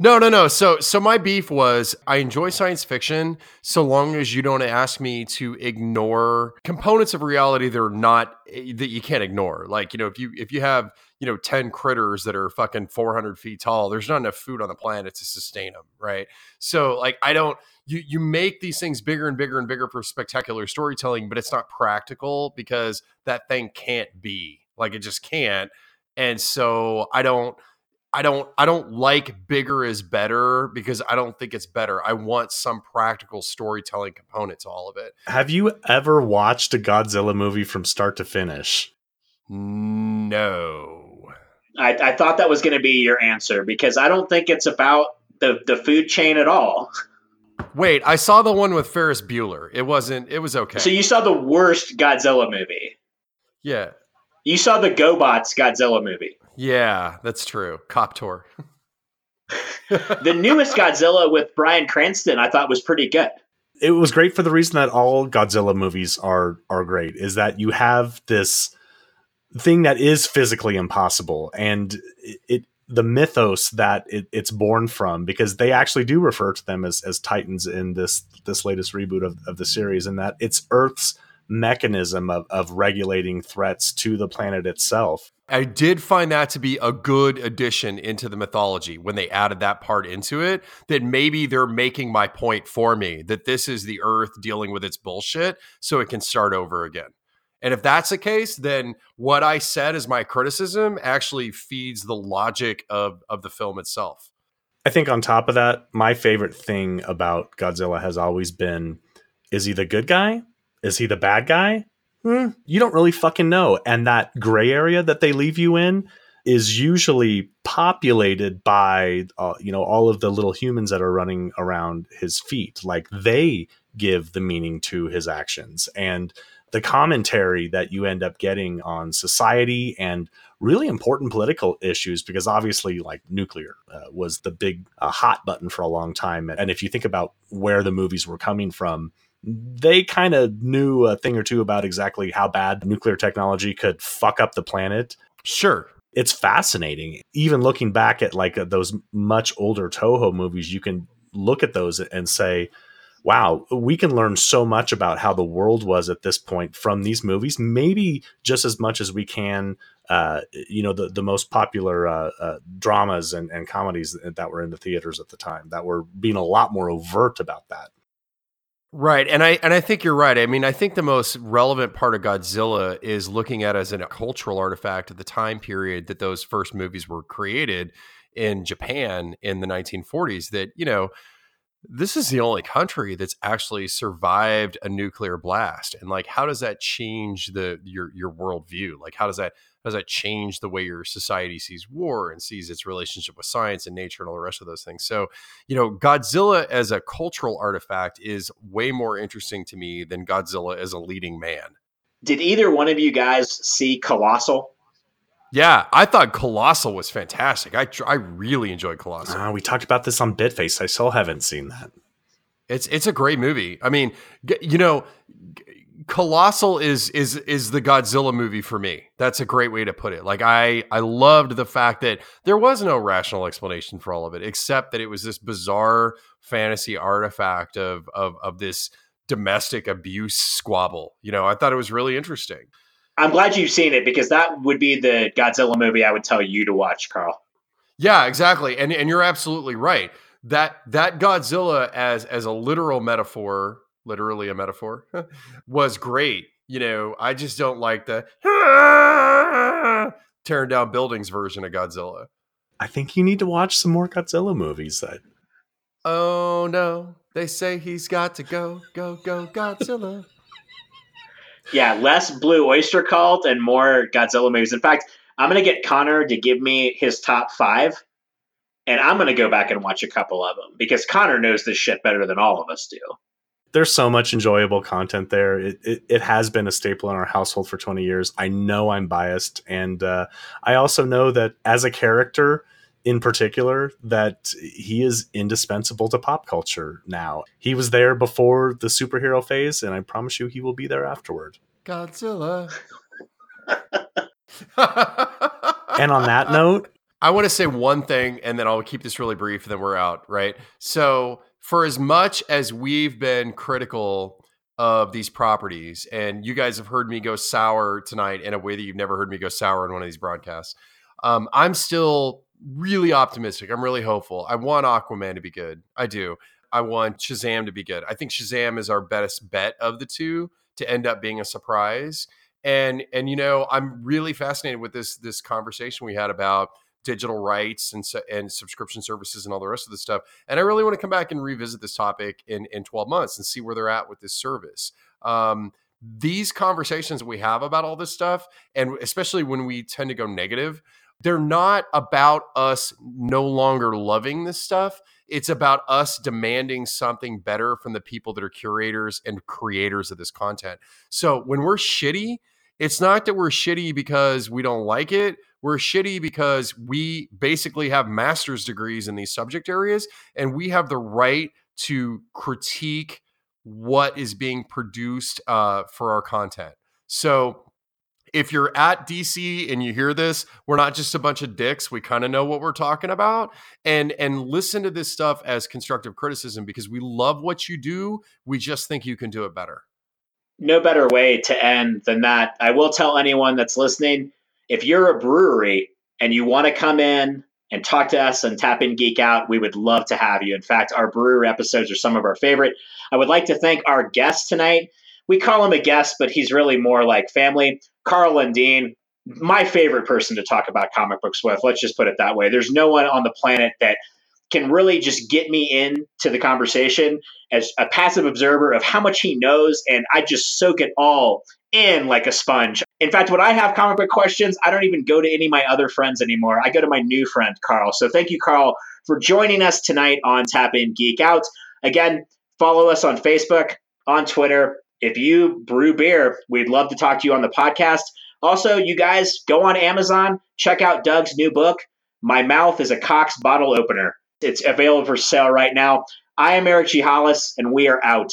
No, no, no. So, so my beef was I enjoy science fiction so long as you don't ask me to ignore components of reality that are not eh, that you can't ignore. Like, you know, if you if you have you know ten critters that are fucking four hundred feet tall, there's not enough food on the planet to sustain them, right? So, like, I don't. You you make these things bigger and bigger and bigger for spectacular storytelling, but it's not practical because that thing can't be like it just can't. And so I don't. I don't I don't like bigger is better because I don't think it's better. I want some practical storytelling component to all of it. Have you ever watched a Godzilla movie from start to finish? No. I, I thought that was going to be your answer because I don't think it's about the, the food chain at all. Wait, I saw the one with Ferris Bueller. It wasn't it was okay. So you saw the worst Godzilla movie. yeah. You saw the GoBots Godzilla movie. Yeah, that's true. Cop tour. The newest Godzilla with Bryan Cranston I thought was pretty good. it was great for the reason that all Godzilla movies are are great is that you have this thing that is physically impossible and it, it the mythos that it, it's born from because they actually do refer to them as as titans in this this latest reboot of, of the series and that it's earth's mechanism of, of regulating threats to the planet itself I did find that to be a good addition into the mythology when they added that part into it. That maybe they're making my point for me that this is the earth dealing with its bullshit so it can start over again. And if that's the case, then what I said as my criticism actually feeds the logic of, of the film itself. I think on top of that, my favorite thing about Godzilla has always been is he the good guy? Is he the bad guy? Hmm, you don't really fucking know. And that gray area that they leave you in is usually populated by uh, you know all of the little humans that are running around his feet. Like they give the meaning to his actions. And the commentary that you end up getting on society and really important political issues because obviously like nuclear uh, was the big uh, hot button for a long time. And if you think about where the movies were coming from they kind of knew a thing or two about exactly how bad nuclear technology could fuck up the planet. Sure. it's fascinating. Even looking back at like uh, those much older Toho movies you can look at those and say wow we can learn so much about how the world was at this point from these movies maybe just as much as we can uh, you know the, the most popular uh, uh, dramas and, and comedies that were in the theaters at the time that were being a lot more overt about that Right. And I and I think you're right. I mean, I think the most relevant part of Godzilla is looking at as a cultural artifact of the time period that those first movies were created in Japan in the 1940s that, you know, this is the only country that's actually survived a nuclear blast. And like how does that change the your your worldview? Like how does that how does that change the way your society sees war and sees its relationship with science and nature and all the rest of those things? So, you know, Godzilla as a cultural artifact is way more interesting to me than Godzilla as a leading man. Did either one of you guys see Colossal? Yeah, I thought Colossal was fantastic. I I really enjoyed Colossal. uh, we talked about this on bitface i still haven't seen that It's it's a great movie. I mean, you know, g- Colossal is is is the Godzilla movie for me. That's a great way to put it. Like I I loved the fact that there was no rational explanation for all of it except that it was this bizarre fantasy artifact of of of this domestic abuse squabble. You know, I thought it was really interesting. I'm glad you've seen it because that would be the Godzilla movie I would tell you to watch, Carl. Yeah, exactly. And and you're absolutely right. That that Godzilla as as a literal metaphor, literally a metaphor, was great. You know, I just don't like the tearing down buildings version of Godzilla. I think you need to watch some more Godzilla movies. That Oh no, they say he's got to go, go, go, Godzilla. Yeah, less Blue Oyster Cult and more Godzilla movies. In fact, I'm going to get Connor to give me his top five, and I'm going to go back and watch a couple of them because Connor knows this shit better than all of us do. There's so much enjoyable content there. It, it, it has been a staple in our household for 20 years. I know I'm biased, and uh, I also know that as a character in particular, that he is indispensable to pop culture now. He was there before the superhero phase, and I promise you, he will be there afterward. Godzilla. And on that note, I want to say one thing and then I'll keep this really brief and then we're out, right? So, for as much as we've been critical of these properties, and you guys have heard me go sour tonight in a way that you've never heard me go sour in one of these broadcasts, um, I'm still really optimistic. I'm really hopeful. I want Aquaman to be good. I do. I want Shazam to be good. I think Shazam is our best bet of the two to end up being a surprise. And and you know, I'm really fascinated with this this conversation we had about digital rights and and subscription services and all the rest of the stuff. And I really want to come back and revisit this topic in in 12 months and see where they're at with this service. Um, these conversations we have about all this stuff, and especially when we tend to go negative, they're not about us no longer loving this stuff. It's about us demanding something better from the people that are curators and creators of this content. So when we're shitty, it's not that we're shitty because we don't like it. We're shitty because we basically have master's degrees in these subject areas and we have the right to critique what is being produced uh, for our content. So if you're at DC and you hear this, we're not just a bunch of dicks. We kind of know what we're talking about. And and listen to this stuff as constructive criticism because we love what you do. We just think you can do it better. No better way to end than that. I will tell anyone that's listening if you're a brewery and you want to come in and talk to us and tap in geek out, we would love to have you. In fact, our brewery episodes are some of our favorite. I would like to thank our guest tonight. We call him a guest, but he's really more like family. Carl and Dean, my favorite person to talk about comic books with. Let's just put it that way. There's no one on the planet that can really just get me into the conversation as a passive observer of how much he knows, and I just soak it all in like a sponge. In fact, when I have comic book questions, I don't even go to any of my other friends anymore. I go to my new friend, Carl. So thank you, Carl, for joining us tonight on Tap In Geek Out. Again, follow us on Facebook, on Twitter. If you brew beer, we'd love to talk to you on the podcast. Also, you guys go on Amazon, check out Doug's new book, My Mouth is a Cox Bottle Opener. It's available for sale right now. I am Eric G. Hollis, and we are out.